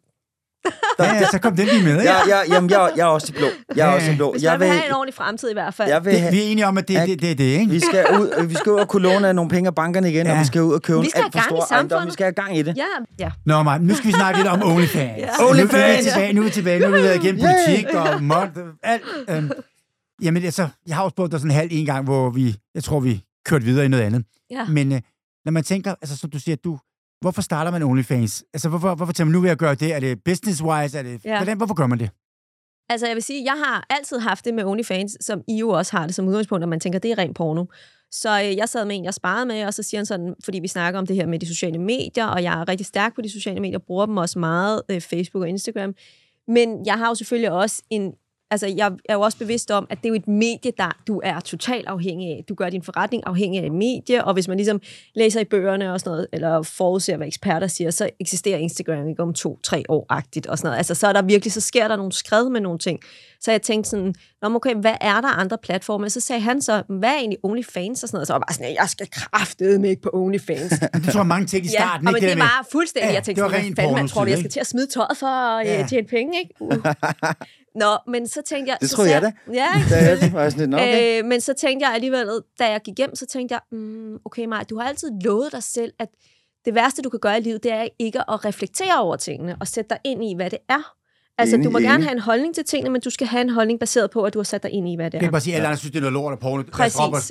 Ja, ja, så kom den lige med. Ja, Ja. ja, jamen, jeg, jeg er også i blå. Jeg er også i blå. Hvis Jeg man vil vil, have en ordentlig fremtid i hvert fald. jeg vil Det, have, vi er enige om, at det, det, det er det, ikke? vi skal ud, vi skal ud og kunne låne nogle penge af bankerne igen, ja. og vi skal ud og købe en alt for stor ejendom. Vi skal have gang i det. Ja, ja. Nå, Maja, nu skal vi snakke lidt om OnlyFans. Ja. Nu er vi OnlyFans! tilbage, nu er vi tilbage, nu er vi været igennem politik og mod, alt. Øhm, jamen, altså, jeg har også spurgt dig sådan en halv en gang, hvor vi, jeg tror, vi kørte videre i noget andet. ja. Men øh, når man tænker, altså som du siger, du, hvorfor starter man OnlyFans? Altså, hvorfor, hvorfor tænker man, nu vil jeg gøre det? Er det business-wise? Er det, Ja. hvordan, hvorfor gør man det? Altså, jeg vil sige, jeg har altid haft det med OnlyFans, som I jo også har det som udgangspunkt, at man tænker, det er rent porno. Så øh, jeg sad med en, jeg sparede med, og så siger han sådan, fordi vi snakker om det her med de sociale medier, og jeg er rigtig stærk på de sociale medier, bruger dem også meget, øh, Facebook og Instagram. Men jeg har jo selvfølgelig også en... Altså, jeg er jo også bevidst om, at det er jo et medie, der du er totalt afhængig af. Du gør din forretning afhængig af et medie, og hvis man ligesom læser i bøgerne og sådan noget, eller forudser, hvad eksperter siger, så eksisterer Instagram ikke om to-tre år-agtigt og sådan noget. Altså, så er der virkelig, så sker der nogle skred med nogle ting. Så jeg tænkte sådan, Nå, men okay, hvad er der andre platforme? Så sagde han så, hvad er egentlig OnlyFans og sådan noget? Så var jeg bare sådan, jeg skal kraftedeme ikke på OnlyFans. (laughs) Det tror jeg mange tænkte i ja, starten. og men ikke? det der med- var fuldstændig, Ja, jeg tænkte det var sådan, fanden, man tror du, jeg skal ikke? til at smide tøjet for at Ja. ja. tjene penge, ikke? Uh. (laughs) Nå, men så tænkte jeg... Det så tror jeg da. Ja? (laughs) Da jeg var sådan lidt, "Nå, okay. Øh, men så tænkte jeg alligevel, da jeg gik hjem, så tænkte jeg, mm, okay Maja, du har altid lovet dig selv, at det værste, du kan gøre i livet, det er ikke at reflektere over tingene og sætte dig ind i, hvad det er. Altså, Enig, du må gerne enig. have en holdning til tingene, men du skal have en holdning baseret på, at du har sat dig ind i, hvad det Jeg kan er. bare sige, at alle andre synes, det er noget lort og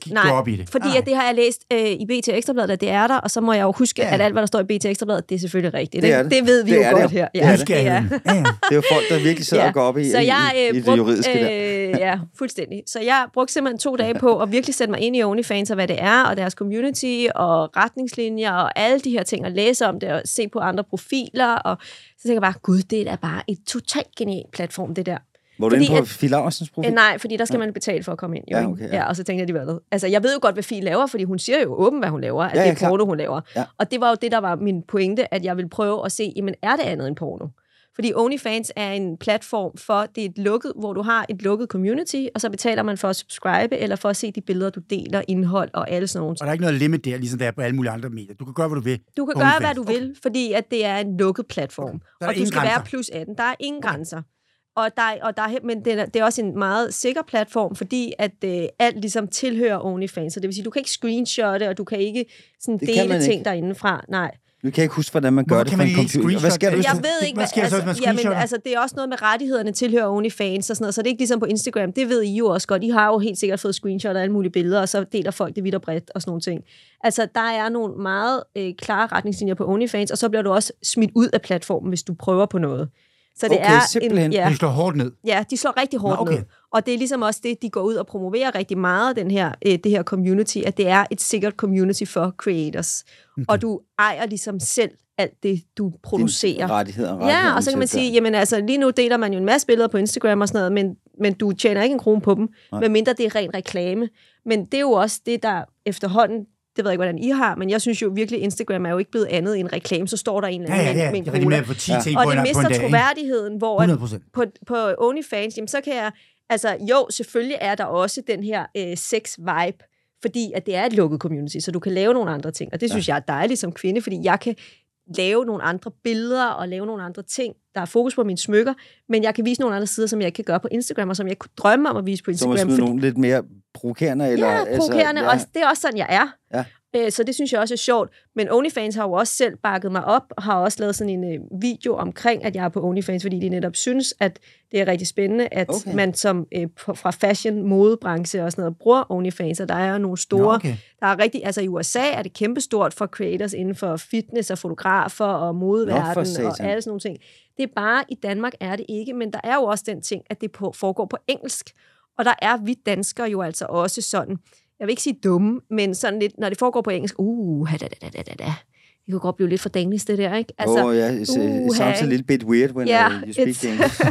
kigge Nej, op i det. Fordi Nej. at det har jeg læst øh, i BT Ekstrabladet, at det er der, og så må jeg jo huske, Ja. ja. at alt, hvad der står i BT Ekstrabladet, det er selvfølgelig rigtigt. Det er det. det ved vi Det jo er det godt jo. her. Det er det. Ja, ja. Det er jo folk, der virkelig sidder og går op i, så i, jeg, i, øh, i det brugte, juridiske der. øh, Ja, fuldstændig. Så jeg brugte simpelthen to dage på at virkelig sætte mig ind i OnlyFans og hvad det er, og deres community, og retningslinjer, og alle de her ting, og læse om det, og se på andre profiler, og så tænker jeg bare, gud, det er bare et totalt genialt platform, det der. Var du fordi inde på Fie Laursens profil? Øh, nej, fordi der skal man betale for at komme ind. Jo, Ja, okay, ja. ja. og så tænkte jeg alligevel. Altså, jeg ved jo godt, hvad Fie laver, fordi hun siger jo åben, hvad hun laver. At Ja, det ja, er klart. porno, hun laver. Ja. Og det var jo det, der var min pointe, at jeg ville prøve at se, jamen, er det andet end porno? Fordi OnlyFans er en platform for, det er et lukket, hvor du har et lukket community, og så betaler man for at subscribe, eller for at se de billeder, du deler, indhold og alle sådan nogle Og der er ikke noget limit der, ligesom der er på alle mulige andre medier. Du kan gøre, hvad du vil. Du kan gøre, OnlyFans. hvad du vil, fordi at det er en lukket platform. Der er og du ingen skal grænser. være plus 18. Der er ingen grænser. Og der, er- og der, er- men det er, det er også en meget sikker platform, fordi at øh, alt ligesom tilhører OnlyFans. Så det vil sige, du kan ikke screenshotte, og du kan ikke sådan, Det kan dele man ting ikke. derindefra. Nej. Nu kan jeg ikke huske, hvordan man gør Hvorfor det man en ikke computer. Hvad screenshot sker der, hvis Jeg du... ved ikke, hvad hvad, sker der så, altså, hvis man jamen, altså, det er også noget med rettighederne tilhører OnlyFans og sådan noget, så det er ikke ligesom på Instagram. Det ved I jo også godt. I har jo helt sikkert fået screenshot af alle mulige billeder, og så deler folk det vidt og bredt og sådan nogle ting. Altså, der er nogle meget øh, klare retningslinjer på OnlyFans, og så bliver du også smidt ud af platformen, hvis du prøver på noget. Så det Okay, er simpelthen. En, ja, Det slår hårdt ned. Ja, de slår rigtig hårdt Nå, okay. ned. Og det er ligesom også det, de går ud og promoverer rigtig meget, den her, øh, det her community, at det er et sikkert community for creators. Okay. Og du ejer ligesom selv alt det, du producerer. Rettigheder, Ja, og så kan man sige, jamen altså, lige nu deler man jo en masse billeder på Instagram og sådan noget, men, men du tjener ikke en krone på dem, Nej. medmindre det er ren reklame. Men det er jo også det, der efterhånden, det ved jeg ikke, hvordan I har, men jeg synes jo virkelig, Instagram er jo ikke blevet andet end reklame, så står der en eller Ja, anden ja, ja. med en rigtig med cola. at få 10 Ja. Og på en, det på en mister troværdigheden, hvor at 100 procent. på, på OnlyFans, jamen så kan jeg, altså jo, selvfølgelig er der også den her øh, sex-vibe, fordi at det er et lukket community, så du kan lave nogle andre ting, og det synes jeg er dejligt som kvinde, fordi jeg kan lave nogle andre billeder og lave nogle andre ting. Der er fokus på mine smykker, men jeg kan vise nogle andre sider, som jeg ikke kan gøre på Instagram, og som jeg kunne drømme om at vise på Så må Instagram. smide nogle lidt mere provokerende, eller... Ja, provokerende. Altså, Altså, ja. Det er også sådan, jeg er. Ja. Øh, Så det synes jeg også er sjovt. Men OnlyFans har jo også selv bakket mig op, og har også lavet sådan en øh, video omkring, at jeg er på OnlyFans, fordi de netop synes, at det er rigtig spændende, at Okay. man som øh, fra fashion, modebranche og sådan noget, bruger OnlyFans, og der er nogle store, okay. der er rigtig, altså i USA er det kæmpestort for creators inden for fitness og fotografer og modeverden og alle sådan nogle ting. Det er bare, i Danmark er det ikke, men der er jo også den ting, at det på, foregår på engelsk. Og der er vi danskere jo altså også sådan, jeg vil ikke sige dumme, men sådan lidt, når det foregår på engelsk, uh, da, da, da, da, da, da. Det kunne godt blive lidt for danisk, det der, ikke? Altså, oh, yeah, it's, it sounds a little bit weird when Yeah, uh, you speak it's- English.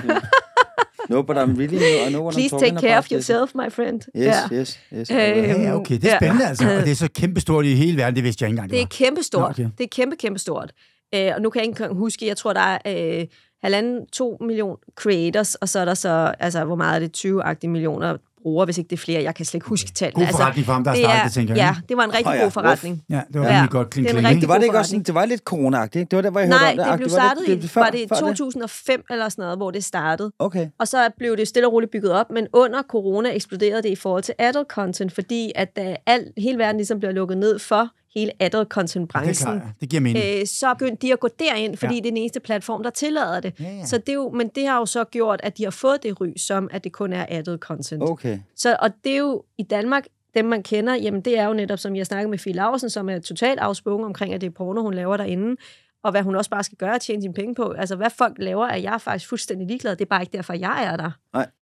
(laughs) no, but I'm really, I know what Please I'm take talking care about. of yourself, my friend. Yes, Ja. yes, yes. Øh, Ja, ja, okay. Det er Ja. spændende, altså. Og det er så (laughs) kæmpestort i hele verden. Det vidste jeg ikke engang, Det er var. kæmpestort. Nå, okay. Det er kæmpe, kæmpe stort. Øh, og nu kan jeg ikke engang huske, jeg tror, der er øh, halvanden, to million creators, og så er der så, altså, hvor meget er det, 20-agtige millioner brugere, hvis ikke det er flere. Jeg kan slet ikke huske tallene. God forretning for ham, der har Altså, det startet er, det, tænker jeg. Ja, det var en rigtig Åh ja, god forretning. Ja, det var Ja, rimelig godt det kling rigtig kling. Det var det ikke også sådan, det var lidt corona ikke? Det var der, hvor jeg Nej, hørte om det Ah, blev startet det, i, før, var det i før 2005 eller sådan noget, hvor det startede. Okay. Og så blev det stille og roligt bygget op, men under corona eksploderede det i forhold til adult content, fordi at da al, hele verden ligesom blev lukket ned for hele adult Det er content-branchen, klart, ja. det giver mening. øh, så begyndte de at gå derind, fordi Ja. det er den eneste platform, der tillader det. Ja, ja. Så det er jo, men det har jo så gjort, at de har fået det ry, som at det kun er adult content. Okay. Så, og det er jo i Danmark, dem, man kender, jamen det er jo netop, som jeg snakkede med Fie Laursen, som er totalt afsprungen omkring, at det er porno, hun laver derinde, og hvad hun også bare skal gøre at tjene sine penge på. Altså, hvad folk laver, er jeg faktisk fuldstændig ligeglad. Det er bare ikke derfor, jeg er der.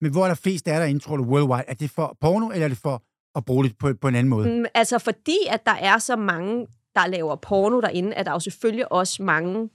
Men hvor er der flest er derinde, tror du, worldwide? Er det for porno, eller er det for at bruge det på, på en anden måde? Mm, altså, fordi at der er så mange, der laver porno derinde, er der jo selvfølgelig også mange,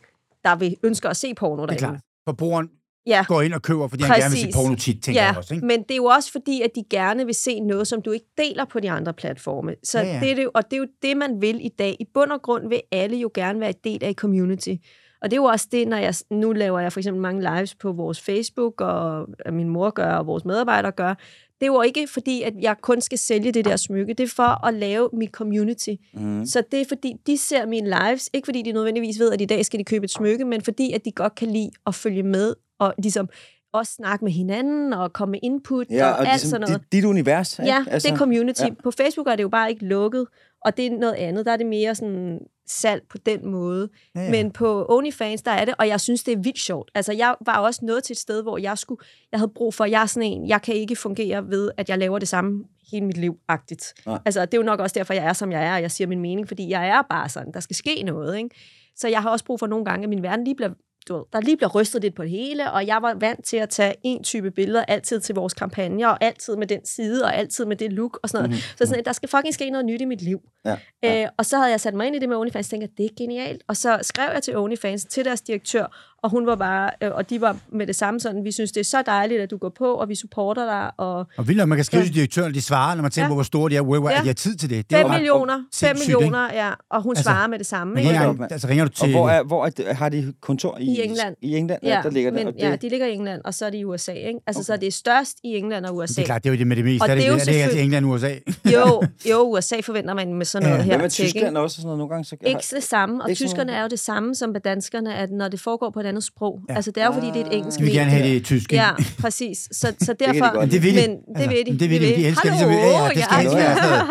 der vil ønsker at se porno Det er derinde. klart. Forbrugeren Ja. går ind og køber, fordi han gerne vil se Præcis. porno tit, tænker jeg Ja, også. Ikke? men det er jo også fordi, at de gerne vil se noget, som du ikke deler på de andre platforme. Så Ja, ja. Det er det, og det er jo det, man vil i dag. I bund og grund vil alle jo gerne være et del af et community. Og det er jo også det, når jeg, nu laver jeg for eksempel mange lives på vores Facebook, og at min mor gør, og vores medarbejdere gør. Det er jo ikke fordi, at jeg kun skal sælge det der smykke. Det er for at lave mit community. Mm. Så det er fordi, de ser mine lives, ikke fordi de nødvendigvis ved, at i dag skal de købe et smykke, men fordi, at de godt kan lide at følge med, og ligesom også snakke med hinanden, og komme med input, Ja, og, og alt ligesom sådan noget. dit, dit univers. ikke? Ja, altså, det er community. ja. Ja. På Facebook er det jo bare ikke lukket, og det er noget andet. Der er det mere sådan salg på den måde. Ja, Ja. Men på OnlyFans, der er det, og jeg synes, det er vildt sjovt. Altså, jeg var også nået til et sted, hvor jeg skulle, jeg havde brug for, jeg er sådan en, jeg kan ikke fungere ved, at jeg laver det samme hele mit liv-agtigt. Altså, det er jo nok også derfor, jeg er, som jeg er, og jeg siger min mening, fordi jeg er bare sådan, der skal ske noget, ikke? Så jeg har også brug for nogle gange, at min verden lige bliver du ved, der lige bliver rystet lidt på det hele, og jeg var vant til at tage en type billeder altid til vores kampagner, og altid med den side, og altid med det look og sådan noget. Mhm. Mm-hmm. Så sådan, at der skal fucking ske noget nyt i mit liv. Ja, Ja. Øh, og så havde jeg sat mig ind i det med OnlyFans, og tænkte, at det er genialt. Og så skrev jeg til OnlyFans, til deres direktør, og hun var bare, øh, og de var med det samme sådan, vi synes, det er så dejligt, at du går på, og vi supporter dig, og Og vildt man kan skrive Ja. til direktøren, de svarer, når man tænker Ja. på, hvor store de er, worldwide, Ja. at de har tid til det. det er 5 jo ret millioner, 5 sindssygt, millioner, ja, og hun Altså, svarer med det samme. Men ikke? op, altså ringer du til... Og hvor, er, hvor er, det- har de kontor i? I England. I England, ja, der ligger det. men, og det ja, de ligger i England, og så er det i USA, ikke? Altså, okay. så er det størst i England og USA. Det er klart, det er jo det med det meste. Og er det, det er jo det, er det England og USA? (laughs) Jo, jo, USA forventer man med sådan noget Ja. her. Ikke? Tyskland også? og Sådan noget, nogle gange, så Ikke det samme, og tyskerne er jo det samme som med danskerne, at når det foregår på andet sprog. Ja. Altså, det er jo fordi, det er et engelsk Skal vi gerne have medie. det i tysk, ikke? Ja, præcis. Så, så de derfor... det vil de. Men det vil de. men det vil de. De elsker Hallo, ligesom, ja, det skal helst være sådan noget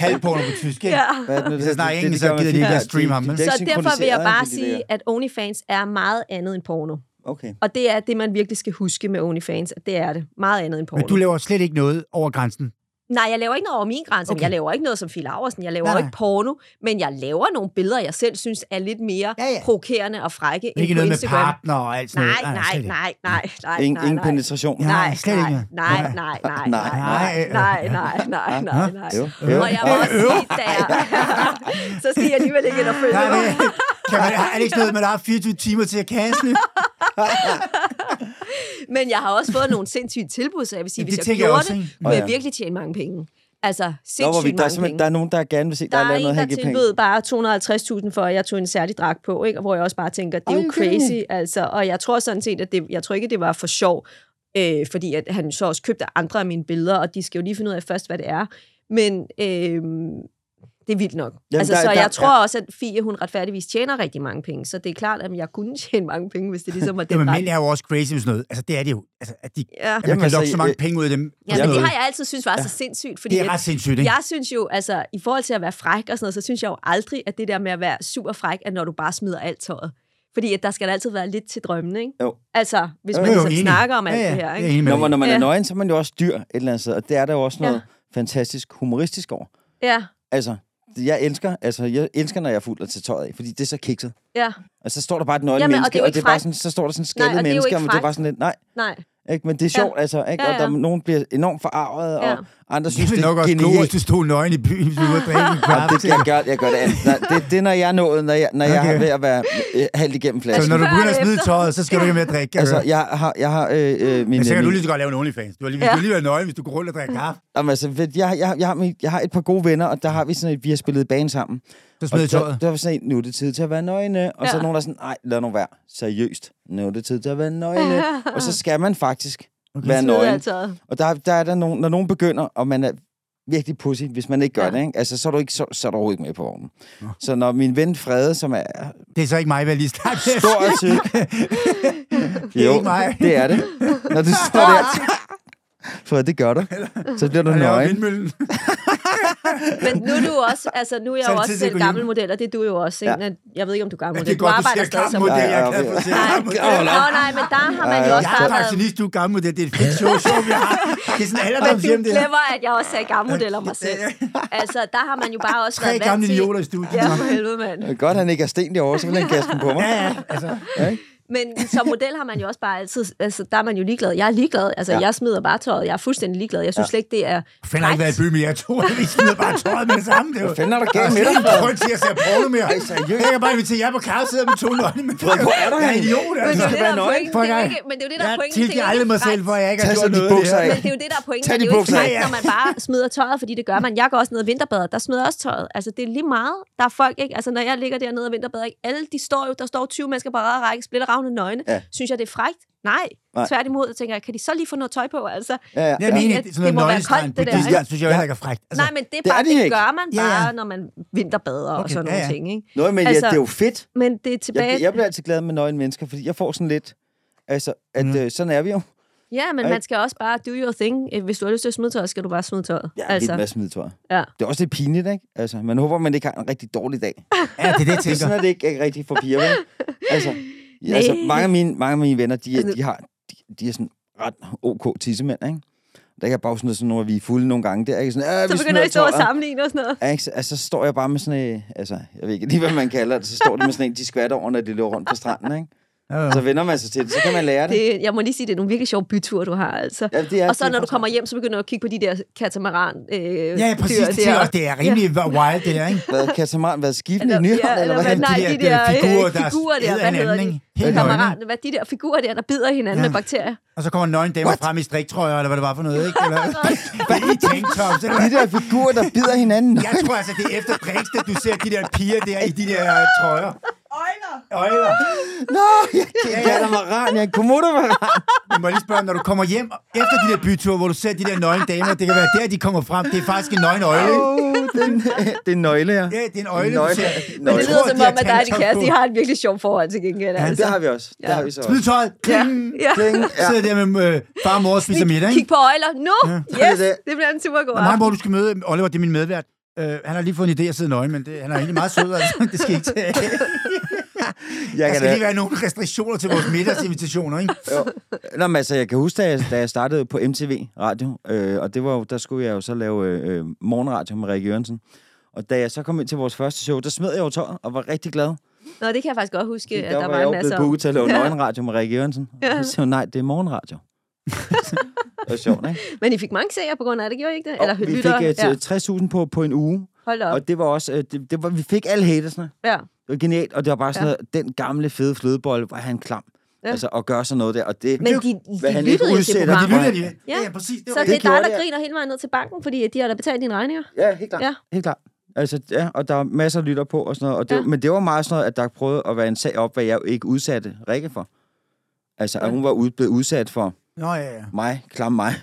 halvporno på tysk, ikke? Ja. Er Hvis jeg snakker engelsk, så gider de ikke at streame ham, de- de Så ikke derfor vil jeg bare er sige, at OnlyFans er meget andet end porno. Okay. Og det er det, man virkelig skal huske med OnlyFans, at det er det. Meget andet end porno. Men du laver slet ikke noget over grænsen. Nej, jeg laver ikke noget over min grænse. Okay. Jeg laver ikke noget som Phil Auersen. Jeg laver Nej, nej, nej. ikke porno, men jeg laver nogle billeder, jeg selv synes er lidt mere Ja, ja, provokerende og frække Ikke end på noget med partner og alt sådan Nej, noget. nej, ikke. nej, nej, nej, Ingen, nej, ingen nej. penetration. Ja. Nej, slet nej, ikke. nej, Nej. nej, nej, Nej. nej, nej, nej, nej, nej, nej. Øh. Og jeg må også sige, da jeg, så skal jeg alligevel ikke ind og følge Nej, mig. kan man, er det ikke noget, man har 24 timer til at kaste? (laughs) Men jeg har også fået nogle sindssyge tilbud, så jeg vil sige, hvis det jeg tænker jeg gjorde også, det, kunne jeg ja. virkelig tjene mange penge. Altså, Nå, sindssygt vi, der, er mange penge. der er nogen, der gerne vil se, der, Der er er en, noget der penge. tilbød bare 250.000 for, at jeg tog en særlig dragt på, ikke? hvor jeg også bare tænker, det er Ej, jo crazy. Altså, og jeg tror sådan set, at det, jeg tror ikke, det var for sjov, øh, fordi at han så også købte andre af mine billeder, og de skal jo lige finde ud af først, hvad det er. Men øh, det er vildt nok. Jamen, altså, der- så der- jeg tror ja. også, at Fie, hun retfærdigvis tjener rigtig mange penge, så det er klart, at jeg kunne (laughs) tjene mange penge, hvis det ligesom var den men vej. mænd er jo også crazy med sådan noget. Altså, det er det jo. Altså, at, de, Ja. at man Jamen, kan altså, lokke så mange øh, penge ud af dem. Ja, og men det har jeg altid synes var så sindssygt, fordi Det er ret sindssygt, ikke? Jeg synes jo, altså, i forhold til at være fræk og sådan noget, så synes jeg jo aldrig, at det der med at være super fræk, er når du bare smider alt tøjet. Fordi at der skal der altid være lidt til drømmen, ikke? Jo. Altså, hvis man Jo, ligesom enig. snakker om alt ja, ja, det her, er ikke? Når når man er Ja. nøgen, så er man jo også dyr et eller andet sted, og det er der jo også Ja. noget fantastisk humoristisk over. Ja, Altså, jeg elsker, altså, jeg elsker, når jeg er fuld af til tøjet af, fordi det er så kikset. ja, Og så står der bare et nøgen Jamen, og menneske, det er og det er bare sådan, så står der sådan en Nej, skaldet og det jo menneske, og det er bare sådan lidt, nej, nej. ikke? men det er sjovt, altså, ikke? Ja, og der, ja. nogen bliver enormt forarvet, Ja. og andre synes, det nok er også gå, hvis genialt. du stod nøgen i byen, hvis du var drikke en kvart. det, jeg, gør, jeg gør det alt. Nej, det, det er, når jeg er nået, når jeg, når jeg Okay. er ved at være øh, halvt igennem Så flasken. når du Før begynder at smide tøjet, så skal du ikke mere drikke. Altså, Altså, jeg har, jeg har øh, øh, min... men så kan min, du lige så godt lave en OnlyFans. Du har lige, Ja. lige været nøgen, hvis du går rundt og drikker kaffe. Jamen, altså, ved- jeg, jeg, jeg, har, jeg har et par gode venner, og der har vi sådan et, vi har spillet bane sammen. Så der, tøjet. der var sådan en, nu er det tid til at være nøgne. Og så Ja. er nogen, der er sådan, nej, lad nu være. Seriøst. Nu er det tid til at være nøgne. (laughs) og så skal man faktisk Okay. være nøgen. Og der, der er der nogen, når nogen begynder, og man er virkelig pussy, hvis man ikke gør Ja. det, ikke? Altså, så er du ikke så, så er du ikke med på vognen. Nå. Så når min ven Frede, som er Det er så ikke mig, jeg lige starte stor og tyk... (laughs) Det er ikke mig. det er det. Når du står der. (laughs) For det gør du. Så bliver du nøgen. (laughs) Men nu er du også, altså nu er jeg er jo også selv gammel model, og det er du jo også. Ikke? Men Jeg ved ikke, om du er gammel Det model. er Du godt, du arbejder stadig som model. Ja, Jeg er ja, at sige Nej, nej, men der har man jo Ja, også Jeg bare er været... pensionist, du er gammel model. Det er et fedt show, show vi har. Det er sådan Men alderdomshjem, det her. glemmer, at jeg også sagde gammel model om mig selv. Altså, der har man jo bare også Tre været gamle vant til... idioter i studiet. Ja, for helvede, mand. Det er Godt, han ikke er sten derovre, så vil han kaste den på mig. Ja, ja. Altså, Men som model har man jo også bare altid... Altså, der er man jo ligeglad. Jeg er ligeglad. Altså, Ja. jeg smider bare tøjet. Jeg er fuldstændig ligeglad. Jeg synes slet ikke, det er jeg finder ikke været i by, men jeg tror, at vi smider bare tøjet med det samme. Det er jo Hvad fanden er der galt med Jeg dig? er ikke til at se porno mere. Jeg kan bare invitere jer på kaffe, sidder med to nøgne. Men hvor er du Jeg er henne? idiot, Men det altså. er jo det, der er pointen. Er jeg- men det er jo det, der er Jeg pointen. Er jo tilgiver aldrig mig selv, for jeg ikke har gjort de noget. Men det er jo det, der er pointen. Tag Det de er jo ikke bukser af. når man bare smider tøjet, fordi det gør man. Jeg går også ned og vinterbader. Der smider jeg også tøjet. Altså, det er lige meget. Der er folk, ikke? Altså, når jeg ligger dernede og vinterbader, ikke? alle de står jo, der står 20 mennesker på række, række, splitter ravne nøgne. Ja. Synes jeg, det er frækt? Nej. Nej. Tværtimod, jeg tænker jeg, kan de så lige få noget tøj på? Altså, Ja, ja. Jeg Fordi mener, det er det må være koldt, det der, Disneyland, ikke? synes jeg heller ikke er frækt. Altså, Nej, men det, er det er bare, de det, ikke. gør man Ja, bare, ja. når man vinterbader og Okay, sådan ja, nogle ja. ting. Ikke? Nå, men Altså- ja, det er jo fedt. Men det er tilbage... Jeg, jeg bliver altid glad med nøgne mennesker, fordi jeg får sådan lidt... Altså, at Mm. øh, sådan er vi jo. Ja, men man skal også bare do your thing. Øh, Hvis du har lyst til at smide tøjet, skal du bare smide tøjet. Ja, altså, lidt med smid, tror jeg. Ja. Det er også lidt pinligt, ikke? Altså, man håber, man ikke har en rigtig dårlig dag. Ja, det er det, jeg (laughs) Det er tænker. sådan, at det ikke er rigtigt for piger, vel? Altså, ja, altså mange, af mine, mange af mine venner, de, Altså- de, har, de, de er sådan ret ok tissemænd, ikke? Der kan jeg bare sådan noget, sådan, når vi er fulde nogle gange, det er ikke sådan, så vi begynder I stå og tøjet." sammenligne og sådan noget. Ikke? Altså, så står jeg bare med sådan en, altså, jeg ved ikke lige, hvad man kalder det, så står det med sådan en, de skvatter over, når de løber rundt på stranden, ikke? Ja, ja. Så vender man sig til det, så kan man lære det. Det, jeg må lige sige, det er nogle virkelig sjove byture, du har. Altså. Ja, det er, og så er når du kommer hjem, så begynder du at kigge på de der katamaran øh, Ja, ja, præcis. dyr Det, jeg også, det er rimelig wild, det der, ikke? Hvad, katamaran, hvad, skibene i Nyhavn, ja, eller hvad? nej, de de der, øh, figurer, øh, der figurer der, hvad hedder de? Kammerat, hvad de der figurer der, der bider hinanden Ja. med bakterier. Og så kommer nøgen damer frem i striktrøjer, eller hvad det var for noget, ikke? Eller, (laughs) hvad i tanktops, eller De der figurer, der bider hinanden. Jeg tror altså, det er efter Brixte, du ser de der piger der i de der trøjer. Øjler! Øjler! Nå, jeg kan katamaran, jeg er komodovaran. Jeg må lige spørge, når du kommer hjem efter de der byture, hvor du ser de der nøgne damer, det kan være der, de kommer frem. Det er faktisk en nøgen øjle? Oh, den, det er en nøgle, ja. Ja, det er en øjle, du Nøgle. ser. Men Men Jeg det lyder som de har om, at dig og din tanktops kæreste, de har et virkelig sjovt forhold til gengæld. Ja, Altså. det har vi også. Det Ja. har vi så også. Smid tøjet. Ja, Kling. ja. Kling, ja. Sidder der med øh, far og mor og spiser middag, Kig på øjler. Nu! det Yes! er det. Det bliver en super god Der er mange, aften. hvor du skal møde Oliver, det er min medvært. Uh, han har lige fået en idé at sidde nøgen, men det, han er egentlig meget sød, altså. Det skal ikke tage. (laughs) Jeg Der skal da, lige være nogle restriktioner til vores middagsinvitationer, ikke? Nå, men altså, jeg kan huske, da jeg, da jeg startede på MTV Radio, øh, og det var jo, der skulle jeg jo så lave øh, øh, morgenradio med Rikke Jørgensen. Og da jeg så kom ind til vores første show, der smed jeg jo tøjet og var rigtig glad. Nå, det kan jeg faktisk godt huske, at der, der var var jeg en jo masse blevet booket til at lave Ja. nøgenradio med Rikke Jørgensen. Ja. (laughs) Og så sagde hun, nej, det er morgenradio. (laughs) det var sjovt, ikke? (laughs) Men I fik mange seere på grund af det, gjorde I ikke det? Eller og vi fik ja. uh, 60.000 på, på en uge, Hold op. og det var også, øh, det, det var, vi fik alle hatersne. Ja. Det var genialt, og det var bare sådan Ja. ja. noget, den gamle fede flødebolle, hvor han klam. Ja. Ja. Altså, at gøre sådan noget der, og det... Men de, hvad de han ikke lyttede til udsætter, de programmet. de. Ja. Ja, ja, præcis. Det Så var det er dig, der griner hele vejen ned til banken, fordi de har da betalt dine regninger. Ja, helt klart. Ja. Helt klart. Altså, ja, og der er masser af lytter på og sådan noget. Og det, Ja. ja. Men det var meget sådan noget, at der prøvede at være en sag op, hvad jeg jo ikke udsatte Rikke for. Altså, at hun var ud, blevet udsat for Nå, ja, ja. mig, klam mig,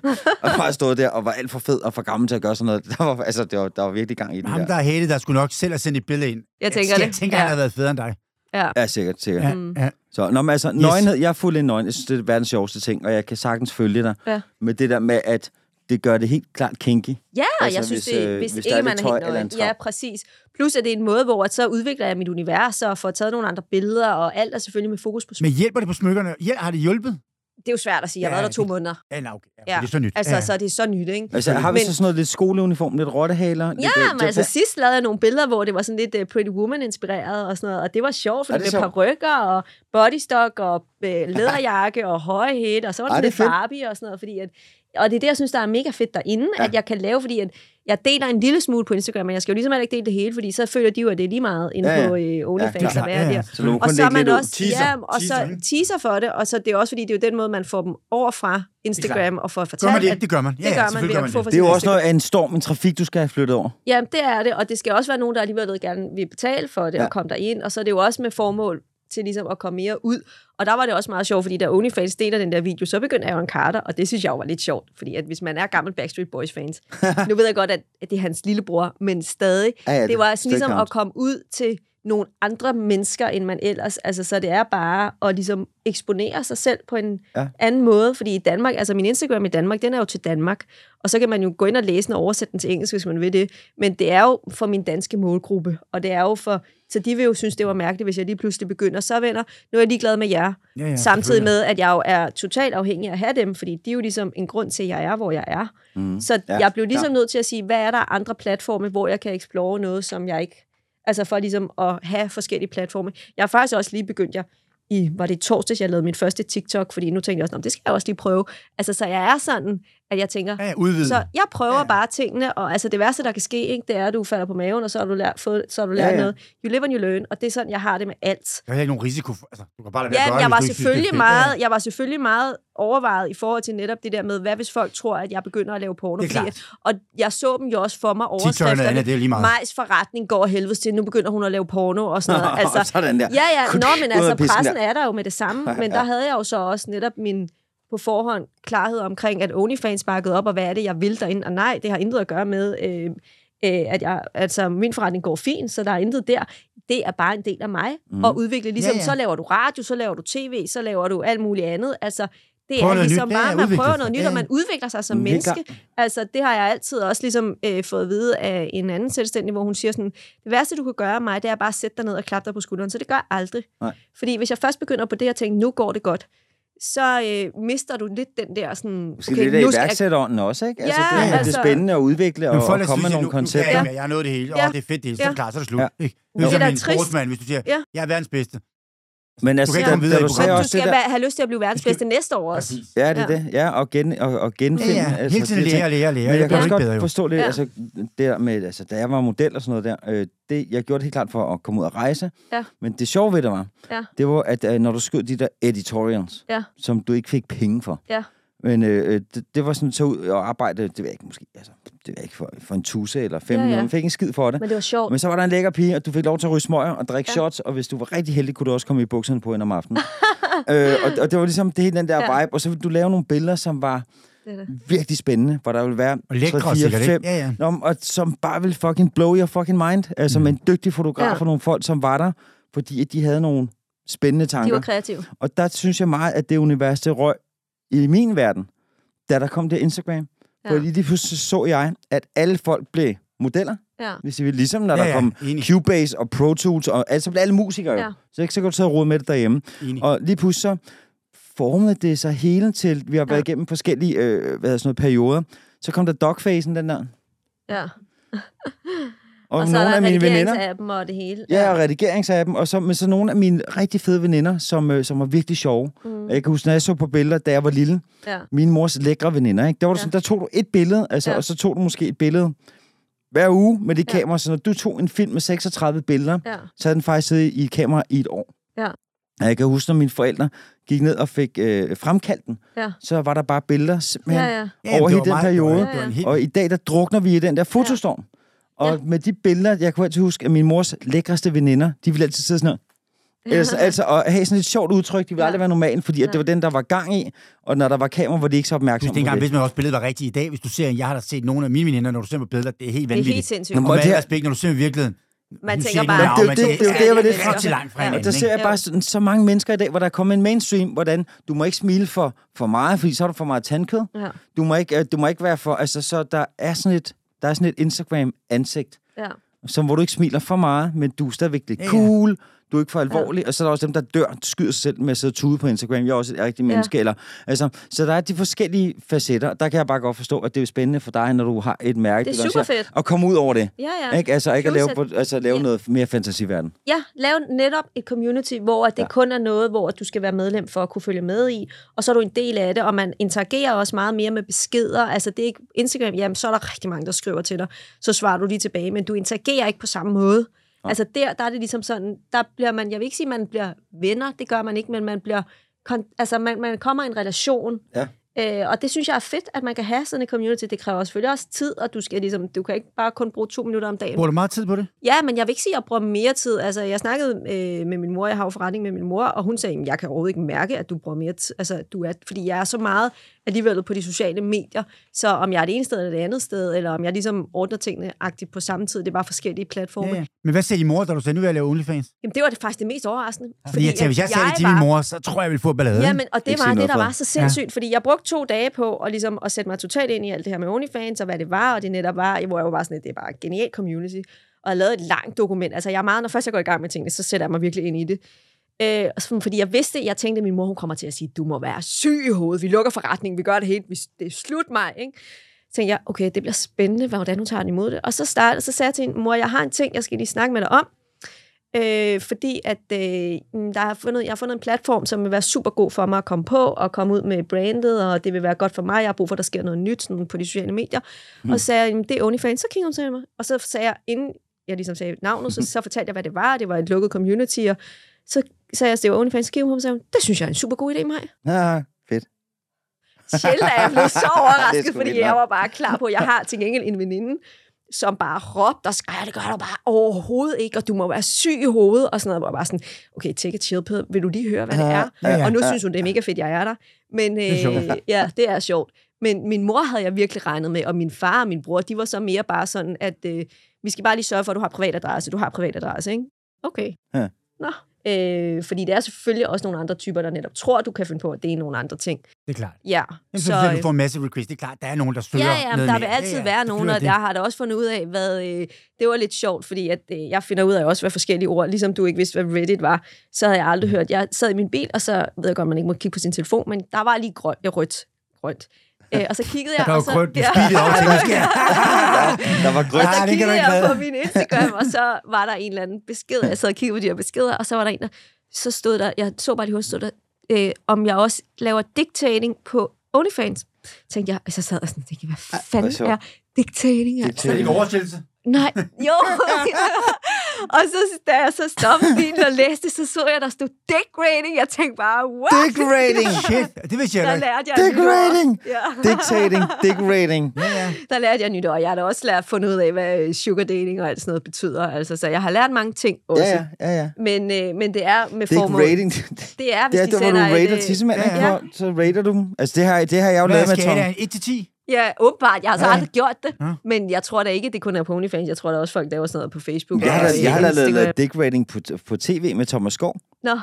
og bare stod der og var alt for fed og for gammel til at gøre sådan noget. Der var, altså, det var, der var virkelig gang i den Ham, der. der er hated, der skulle nok selv have sendt et billede ind. Jeg tænker jeg, det. tænker, Ja. han har været federe end dig. Ja. Ja, sikkert, sikkert. Ja, Ja. Mm. ja. Så, nå, men altså, yes. nøgenhed, jeg er fuld af nøgen. Jeg synes, det er verdens sjoveste ting, og jeg kan sagtens følge dig Ja. med det der med, at det gør det helt klart kinky. Ja, Altså, jeg synes, hvis, det, øh, hvis, hvis der ikke er man er helt nøgen. Ja, præcis. Plus, at det er en måde, hvor at så udvikler jeg mit univers og får taget nogle andre billeder, og alt er selvfølgelig med fokus på smykker. Men hjælper det på smykkerne? Hjæl, har det hjulpet? Det er jo svært at sige. Jeg har Ja, været der to det- måneder. Ja, nej, okay. Ja, Ja, Det er så nyt. Altså, ja. så det er så nyt, ikke? Altså, har vi Men- så sådan noget lidt skoleuniform, lidt rottehaler? lidt, Ja, øh, men altså sidst lavede jeg nogle billeder, hvor det var sådan lidt uh, Pretty Woman-inspireret og sådan noget, og det var sjovt, for det det blev sjovt? parrykker og bodystock og øh, læderjakke og høje hæt, og så var det er lidt. Barbie og sådan noget, fordi at, og det er det, jeg synes, der er mega fedt derinde, ja. Ja. at jeg kan lave, fordi at jeg deler en lille smule på Instagram, men jeg skal jo ligesom heller ikke dele det hele, fordi så føler de jo, at det er lige meget inde Ja, ja. på øh, OnlyFans at klart. være Ja, ja. der. Så du Og så er man også, Teaser. ja, og Teaser, så ikke? teaser for det, og så det er også fordi, det er jo den måde, man får dem over fra Instagram og får Gør fortalt, man det? at Det gør man. Ja, det ja, gør man ved gør at få det. Det er jo også noget af en storm, en trafik, du skal have flyttet over. Ja, det er det, og det skal også være nogen, der alligevel gerne vil betale for det ja. Ja. og komme derind, og så er det jo også med formål til ligesom at komme mere ud. Og der var det også meget sjovt, fordi da OnlyFans deler den der video, så begyndte Aaron Carter, og det synes jeg var lidt sjovt, fordi at hvis man er gammel Backstreet Boys fans, (laughs) nu ved jeg godt, at, at det er hans lillebror, men stadig, Ja, ja, det var sådan ligesom at komme ud til nogle andre mennesker, end man ellers. Altså, så det er bare at ligesom eksponere sig selv på en Ja. ja. anden måde. Fordi i Danmark, altså min Instagram i Danmark, den er jo til Danmark. Og så kan man jo gå ind og læse den og oversætte den til engelsk, hvis man vil det. Men det er jo for min danske målgruppe. Og det er jo for... Så de vil jo synes, det var mærkeligt, hvis jeg lige pludselig begynder. Så venner, nu er jeg lige glad med jer. Ja, ja, Samtidig med, at jeg jo er totalt afhængig af at have dem, fordi de er jo ligesom en grund til, at jeg er, hvor jeg er. Mm. Så Ja, ja, jeg blev ligesom klart. nødt til at sige, hvad er der andre platforme, hvor jeg kan explore noget, som jeg ikke... Altså for ligesom at have forskellige platforme. Jeg har faktisk også lige begyndt, jeg, i, var det torsdag, torsdags, jeg lavede min første TikTok, fordi nu tænkte jeg også, det skal jeg også lige prøve. Altså, så jeg er sådan, at jeg tænker, Ja, udvide. så jeg prøver Ja. bare tingene, og altså det værste, der kan ske, ikke, det er, at du falder på maven, og så har du lært, fået, så har du lært Ja, ja, noget. You live and you learn, og det er sådan, jeg har det med alt. Der er ikke nogen risiko for... Altså, du kan bare lade Ja, gøre jeg var, selvfølgelig meget, jeg var selvfølgelig meget overvejet i forhold til netop det der med, hvad hvis folk tror, at jeg begynder at lave porno? Det er Fordi- Og jeg så dem jo også for mig er overskrifterne. andet, det er lige meget. Majs forretning går helvedes til, nu begynder hun at lave porno og sådan noget. (laughs) Altså, Sådan der. Ja, ja, nå, men altså pressen er der jo med det samme, men der havde jeg jo så også netop min på forhånd klarhed omkring, at OnlyFans bakkede op, og hvad er det, jeg vil derinde, og nej, det har intet at gøre med, øh, øh, at jeg, altså min forretning går fint, så der er intet der. Det er bare en del af mig, mm. at udvikle, ligesom, Ja, ja. så laver du radio, så laver du tv, så laver du alt muligt andet, altså det Prøv er ligesom nyt. Ja, ja, bare, man prøver noget nyt, Ja, og man udvikler sig som Mm, menneske. Altså, det har jeg altid også ligesom øh, fået at vide af en anden selvstændig, hvor hun siger sådan, det værste, du kan gøre af mig, det er bare at sætte dig ned og klappe dig på skulderen. Så det gør jeg aldrig. Nej. Fordi hvis jeg først begynder på det og tænker, nu går det godt, så øh, mister du lidt den der sådan... Måske okay, lidt af iværksætteren også, ikke? Altså, Ja, det, det er altså- spændende at udvikle og, og er komme med nogle nu, koncepter. Nu jeg, jeg har nået det hele. Ja. Åh, det er fedt det hele. Så er Ja. det klart, så er det slut. Ja. Ikke? Jo. Ligesom Det er min trist. hvis du siger, Ja. jeg er verdens bedste. Men altså, Du kan ikke komme videre du programmet. sagde Du skal det der... have lyst til at blive verdens bedste næste år også. Ja, det er Ja. det. Ja, og, gen, og, og genfinde. Ja, ja. altså, Hele tiden lære, lære, lære. Men jeg Det kan bliver også godt bedre forstå lidt, Ja. altså, der med, altså, da jeg var model og sådan noget der, øh, det, jeg gjorde det helt klart for at komme ud og rejse. Ja. Men det sjove ved det var, Ja. det var, at øh, når du skød de der editorials, Ja. som du ikke fik penge for, Ja. Men øh, øh, det, det var sådan, så ud og arbejde, det ved jeg ikke, måske, altså, det ved jeg ikke, for, for en tusse eller fem Ja, ja. man fik en skid for det. Men det var sjovt. Men så var der en lækker pige, og du fik lov til at ryge smøger og drikke Ja. shots, og hvis du var rigtig heldig, kunne du også komme i bukserne på en om aftenen. (laughs) øh, og, og det var ligesom det hele den der Ja. vibe, og så ville du lave nogle billeder, som var Det det. virkelig spændende, hvor der ville være Og lækre 3, 4, sikkert, 5, ikke? Ja, ja. Nå, og som bare vil fucking blow your fucking mind. Altså Mm. med en dygtig fotograf Ja. og nogle folk, som var der, fordi at de havde nogle spændende De tanker. var kreative. Og der synes jeg meget, at det univers, det røg i min verden, da der kom det Instagram. Ja. Fordi lige pludselig så jeg, at alle folk blev modeller, Ja. hvis I vil. Ligesom når Ja, der ja, kom enig. Cubase og Pro Tools, og altså blev alle musikere jo. Ja. Så ikke så du tage råd med det derhjemme. Enig. Og lige pludselig så formede det sig hele til, vi har været Ja. igennem forskellige øh, hvad hedder sådan noget, perioder. Så kom der dogfasen, den der. ja. (laughs) Og, Og, så nogle er af der mine veninder, redigeringsappen og det hele. Ja, og redigeringsappen, og så, men så nogle af mine rigtig fede veninder, som, øh, som var virkelig sjove. Mm. Jeg kan huske, når jeg så på billeder, da jeg var lille, ja. mine mors lækre veninder, ikke? Der, var Ja. sådan, der tog du et billede, altså, Ja. og så tog du måske et billede hver uge med det Ja. kamera. Så når du tog en film med 36 billeder, ja. så havde den faktisk siddet i et kamera i et år. Ja. Og Jeg kan huske, når mine forældre gik ned og fik øh, fremkaldt den, Ja. så var der bare billeder simpelthen Ja, ja. Ja, over det hele den meget- periode. en helt- Og i dag, der drukner vi i den der fotostorm. Og Ja. med de billeder, jeg kunne altid huske, at min mors lækreste veninder, de ville altid sidde sådan her. Altså, (laughs) altså at have sådan et sjovt udtryk, de ville Ja. aldrig være normalt, fordi at det var den, der var gang i, og når der var kamera, var de ikke så Hvis opmærksomme dengang, på hvis det. man også billedet var rigtigt i dag, hvis du ser, jeg har da set nogle af mine veninder, når du ser på billeder, det er helt Det er vanvittigt. helt sindssygt. Og med det er- respekt, når du ser virkeligheden. Man tænker bare- Men det er det- det er det, hvor det er er rigtig langt fra Ja. Og hinanden. der ser jeg bare sådan, så mange mennesker i dag, hvor der er kommet en mainstream, hvordan du må ikke smile for, for meget, fordi så har du for meget tandkød. Ja. Du må ikke, øh, du må ikke være for, altså så der er sådan et, der er sådan et Instagram-ansigt, Ja. som hvor du ikke smiler for meget, men du er stadigvæk lidt Ja, ja. Du er ikke for alvorlig, og så er der også dem, der dør, skyder sig selv med at sidde og tude på Instagram. Jeg er også et rigtigt Ja. menneske. Eller, altså, så der er de forskellige facetter. Der kan jeg bare godt forstå, at det er spændende for dig, når du har et mærke. Det er super fedt. At komme ud over det. Ja, ja. Ikke? Altså ikke at lave, altså, lave Ja. noget mere fantasiverden. Ja, lav netop et community, hvor det Ja. ja. kun er noget, hvor du skal være medlem for at kunne følge med i, og så er du en del af det, og man interagerer også meget mere med beskeder. Altså det er ikke Instagram, jamen så er der rigtig mange, der skriver til dig, så svarer du lige tilbage, men du interagerer ikke på samme måde. Altså der, der er det ligesom sådan, der bliver man, jeg vil ikke sige, man bliver venner, det gør man ikke, men man bliver, altså man, man kommer i en relation, Ja. Øh, og det synes jeg er fedt, at man kan have sådan en community. Det kræver selvfølgelig også tid, og du, skal ligesom, du kan ikke bare kun bruge to minutter om dagen. Bruger du meget tid på det? Ja, men jeg vil ikke sige, at jeg bruger mere tid. Altså, jeg snakkede øh, med min mor, jeg har jo forretning med min mor, og hun sagde, at jeg kan overhovedet ikke mærke, at du bruger mere tid. Altså, du er, fordi jeg er så meget alligevel på de sociale medier, så om jeg er det ene sted eller det andet sted, eller om jeg ligesom ordner tingene agtigt på samme tid, det er bare forskellige platforme. Ja, ja. Men hvad sagde din mor, da du sagde, nu vil jeg lave OnlyFans? Jamen, det var det faktisk det mest overraskende. Fordi jeg tænkte, hvis jeg sagde det til min mor, så tror jeg, jeg ville få ballade. Ja, men, og det Ikke var det, der for. var så sindssygt, ja. fordi jeg brugte to dage på at, ligesom, at sætte mig totalt ind i alt det her med OnlyFans, og hvad det var, og det netop var, hvor jeg var bare sådan, at det er bare genialt community, og jeg lavede et langt dokument. Altså, jeg er meget, når først jeg går i gang med tingene, så sætter jeg mig virkelig ind i det. Øh, fordi jeg vidste, jeg tænkte, at min mor hun kommer til at sige, du må være syg i hovedet, vi lukker forretningen, vi gør det helt, vi, det er slut mig, ikke? Så tænkte jeg, okay, det bliver spændende, hvordan hun tager den imod det. Og så, startede, så sagde jeg til hende, mor, jeg har en ting, jeg skal lige snakke med dig om. Øh, fordi at øh, der har fundet, jeg har fundet en platform, som vil være super god for mig at komme på og komme ud med brandet, og det vil være godt for mig. Jeg har brug for, at der sker noget nyt sådan på de sociale medier. Mm. Og så sagde jeg, "Jamen, det er OnlyFans. Så kiggede hun til mig. Og så sagde jeg, inden jeg ligesom sagde navnet, så, så fortalte jeg, hvad det var. Det var et lukket community, og så sagde jeg, at det var OnlyFans. Så kiggede hun og sagde, det synes jeg er en super god idé, mig. Ja, fedt. Sjældent er jeg blevet så (laughs) Det er overrasket, fordi jeg var bare klar på, jeg har til gengæld en veninde, som bare råbte og skreg, det gør du bare overhovedet ikke, og du må være syg i hovedet, og sådan noget, hvor jeg bare sådan, okay, take a chill pill, vil du lige høre, hvad det er? Ja, ja. Og nu synes hun, det er mega fedt, jeg er der. Men er sjovt. øh, ja, det er sjovt. Men min mor havde jeg virkelig regnet med, og min far og min bror, de var så mere bare sådan, at øh, vi skal bare lige sørge for, at du har privatadresse. Du har privatadresse, ikke? Okay. Ja. Nå. Øh, fordi der er selvfølgelig også nogle andre typer, der netop tror, du kan finde på, at det er nogle andre ting. Det er klart. Ja. Jamen, så, så, du får en masse requests. Det er klart, der er nogen, der søger Ja, ja, men der vil altid ja, ja, være nogen, og jeg har da også fundet ud af, hvad... Øh, det var lidt sjovt, fordi at, øh, jeg finder ud af også, hvad forskellige ord... Ligesom du ikke vidste, hvad Reddit var, så havde jeg aldrig hørt... Jeg sad i min bil, og så ved jeg godt, man ikke må kigge på sin telefon, men der var lige grønt, rødt. grønt. Øh, og så kiggede jeg... (laughs) (laughs) Der var grønt, du speedede op til. Der var grønt. og så kiggede jeg på min Instagram, og så var der en eller anden besked. Jeg sad og kiggede på de her beskeder, og så var der en, der... Så stod der... Jeg så bare lige hos, stod der... Øh, om jeg også laver dictating på OnlyFans. Tænkte jeg, og så sad jeg sådan og tænkte, hvad fanden er dictating? Altså? Dictating. oversættelse. Nej, jo. (laughs) og så, da jeg så stoppede bilen og læste, så så jeg, der stod dick rating. Jeg tænkte bare, what? Dick rating. Shit, det vidste jeg Der da ikke. lærte jeg. Ja. Dictating. Dick rating. Ja, ja. Der lærte jeg nyt ord. Jeg har da også lært fundet ud af, hvad sugar dating og alt sådan noget betyder. Altså, så jeg har lært mange ting også. Ja, ja, ja, ja. Men, øh, men det er med Dick formål. rating. Det er, hvis Det er de der, hvor du rater et... øh, tissemænd, ja, ja. Så rater du dem. Altså, det har, det har jeg jo Hvad lavet med Tom. skalaen? 1 til 10? Ja, åbenbart. Jeg har så Ja. aldrig gjort det. Ja. Men jeg tror da ikke, det kun er på OnlyFans. Jeg tror, der er også folk, der laver sådan noget på Facebook. Jeg har, da- jeg har da lavet dick rating på, på tv med Thomas Skov. Nå,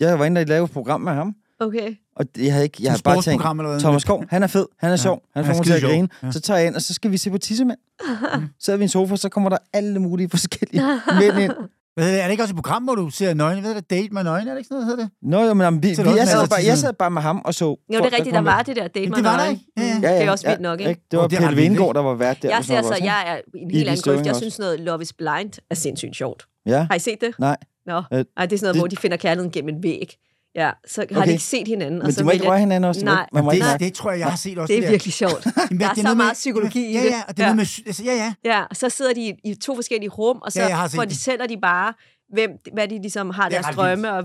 Jeg var inde og lave et program med ham. okay. Og jeg havde ikke, jeg havde bare tænkt, eller? Thomas Skov, han er fed, han er sjov, han han er får mig til at grine. Ja. Så tager jeg ind, og så skal vi se på tissemænd. (laughs) Så er vi i en sofa, så kommer der alle mulige forskellige (laughs) mænd ind. Hvad hedder det? Er det ikke også et program, hvor du ser nøgne? Hvad er det? Date med nøgne? Er det ikke sådan noget, hedder det? Nå, jo, men jamen, vi, er vi, jeg, sad af bare, jeg sad bare med ham og så... Jo, det er rigtigt, der var det der date med det var der ikke. Ja, ja. Ja, ja, Det er også ja, vildt nok, ikke? Det var er Pelle Vingård, der var vært der. Jeg ser så, jeg er i en helt anden grøft. Jeg synes noget Love is Blind er sindssygt sjovt. Ja, Har I set det? nej. Nå, Øh, Ej, det er sådan noget, det- hvor de finder kærligheden gennem en væg. Ja, så har Okay. de ikke set hinanden. og Men så du må ikke røre hinanden også. Nej, ikke- Man må ikke Det, snakke. det tror jeg, jeg har set også. det er der. virkelig sjovt. (laughs) Jamen, Der er det så noget meget med- psykologi i ja, det. Ja, og det er noget med... Altså, ja, ja. Ja, og så sidder de i, to forskellige rum, og så Ja, det. de, de bare, hvem, hvad de ligesom har Det er deres drømme og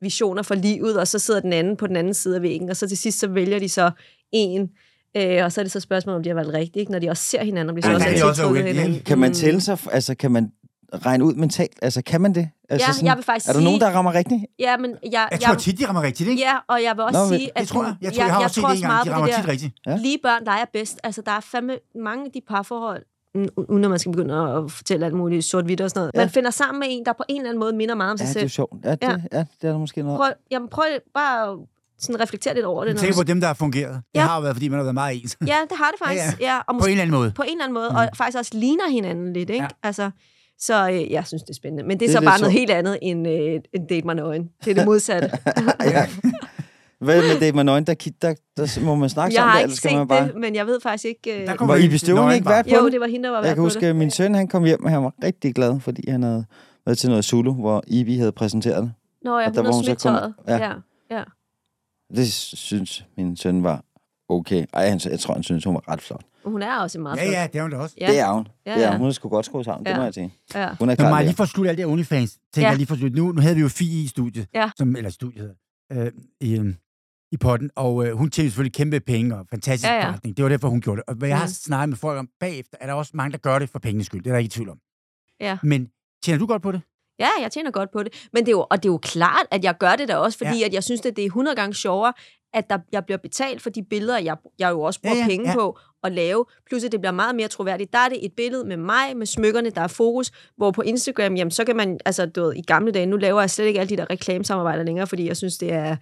visioner for livet, og så sidder den anden på den anden side af væggen, og så til sidst så vælger de så en, øh, og så er det så et spørgsmål, om de har valgt rigtigt, ikke? når de også ser hinanden og bliver Ja, så det også er også hinanden. Kan man Mm. tælle sig, altså kan man regne ud mentalt? Altså kan man det? Altså, Ja, jeg vil faktisk er der sige- nogen, der rammer rigtigt? Ja, men jeg, Jeg tror tit, de rammer rigtigt, ikke? Ja, og jeg vil også Nå, sige, det at Det tror jeg. Jeg tror, jeg har også set det en gang. De på rammer det tit rigtigt. Ja. lige børn, der er bedst. Altså, der er fandme mange af de parforhold, mm, uden at man skal begynde at fortælle alt muligt sort-hvidt og sådan noget. Ja. Man finder sammen med en, der på en eller anden måde minder meget om sig Ja, det er selv. sjovt. Ja, det, Ja. ja. ja, det er der måske noget. Prøv, jamen, prøv bare sådan reflektere lidt over det. Jeg du- på dem, der har fungeret. Det Ja. har jo været, fordi man har været meget ens. Ja, det har det faktisk. Ja, og På måske, en eller anden måde. på en eller anden måde, og faktisk også ligner hinanden lidt, ikke? Ja. Altså, så øh, jeg synes, det er spændende. Men det er, Det så bare noget sjovt. helt andet end, øh, end date mig nøgen. Det er det modsatte. (laughs) ja. Hvad med det med nøgen, der, der, der, der må man snakke jeg sammen, har der, ikke eller skal set man bare... det, men jeg ved faktisk ikke... Øh... Der kom Var I bestøvende nøgen ikke bare. vært på Jo, det? det var hende, der var Jeg vært kan på huske, det. at min søn han kom hjem, og han var rigtig glad, fordi han havde været til noget solo, hvor Ibi havde præsenteret det. Nå ja, og der hun var har hun så smidt tøjet. ja. Ja. ja. Det synes min søn var okay. Ej, han, jeg tror, han synes, hun var ret flot. Hun er også meget Ja, flot. ja, det er hun da også. Ja. Det er hun. Ja, Ja, det er hun. Hun sgu godt skruet sammen, ja. det må jeg sige. ja. Hun er klar mig der. lige for at slutte alt det her OnlyFans, tænker Ja. jeg lige for at slutte. Nu, nu havde vi jo Fie i studiet, Ja. som, eller studiet, øh, i, øh, i potten, og øh, hun tjener selvfølgelig kæmpe penge og fantastisk Ja, ja, forretning. Det var derfor, hun gjorde det. Og hvad jeg har Mhm. snakket med folk om bagefter, er der også mange, der gør det for pengenes skyld. Det er der ikke i tvivl om. Ja. Men tjener du godt på det? Ja, jeg tjener godt på det. Men det er jo, og det er jo klart, at jeg gør det da også, fordi ja. at jeg synes, at det er 100 gange sjovere, at der, jeg bliver betalt for de billeder, jeg, jeg jo også bruger Ja, ja, penge ja. ja. på at lave. Plus, at det bliver meget mere troværdigt. Der er det et billede med mig, med smykkerne, der er fokus, hvor på Instagram, jamen, så kan man, altså du ved, i gamle dage, nu laver jeg slet ikke alle de der reklamesamarbejder længere, fordi jeg synes, det er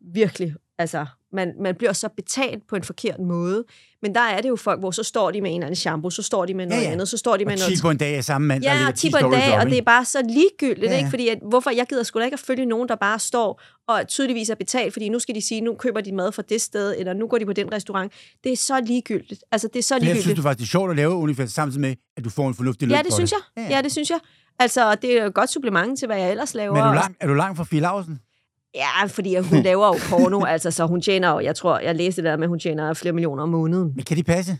virkelig, altså, man, man bliver så betalt på en forkert måde. Men der er det jo folk, hvor så står de med en eller anden shampoo, så står de med noget Ja, ja. andet, så står de med Og noget 10 på en dag er samme mand, Ja, og 10 10 på en dag, og det er bare så ligegyldigt, Ja, ja, ikke? Fordi at, hvorfor, jeg gider sgu da ikke at følge nogen, der bare står og tydeligvis er betalt, fordi nu skal de sige, nu køber de mad fra det sted, eller nu går de på den restaurant. Det er så ligegyldigt. Altså, det er så Men jeg ligegyldigt. synes du faktisk, det er sjovt at lave OnlyFans samtidig med, at du får en fornuftig løn ja, det synes jeg. Ja, Ja, ja. det synes jeg. Altså, det er et godt supplement til, hvad jeg ellers laver. Men er du langt, er du langt fra Fie? Ja, fordi hun (laughs) laver jo porno, altså, så hun tjener jo, jeg tror, jeg læste det der med, at hun tjener flere millioner om måneden. Men kan de passe?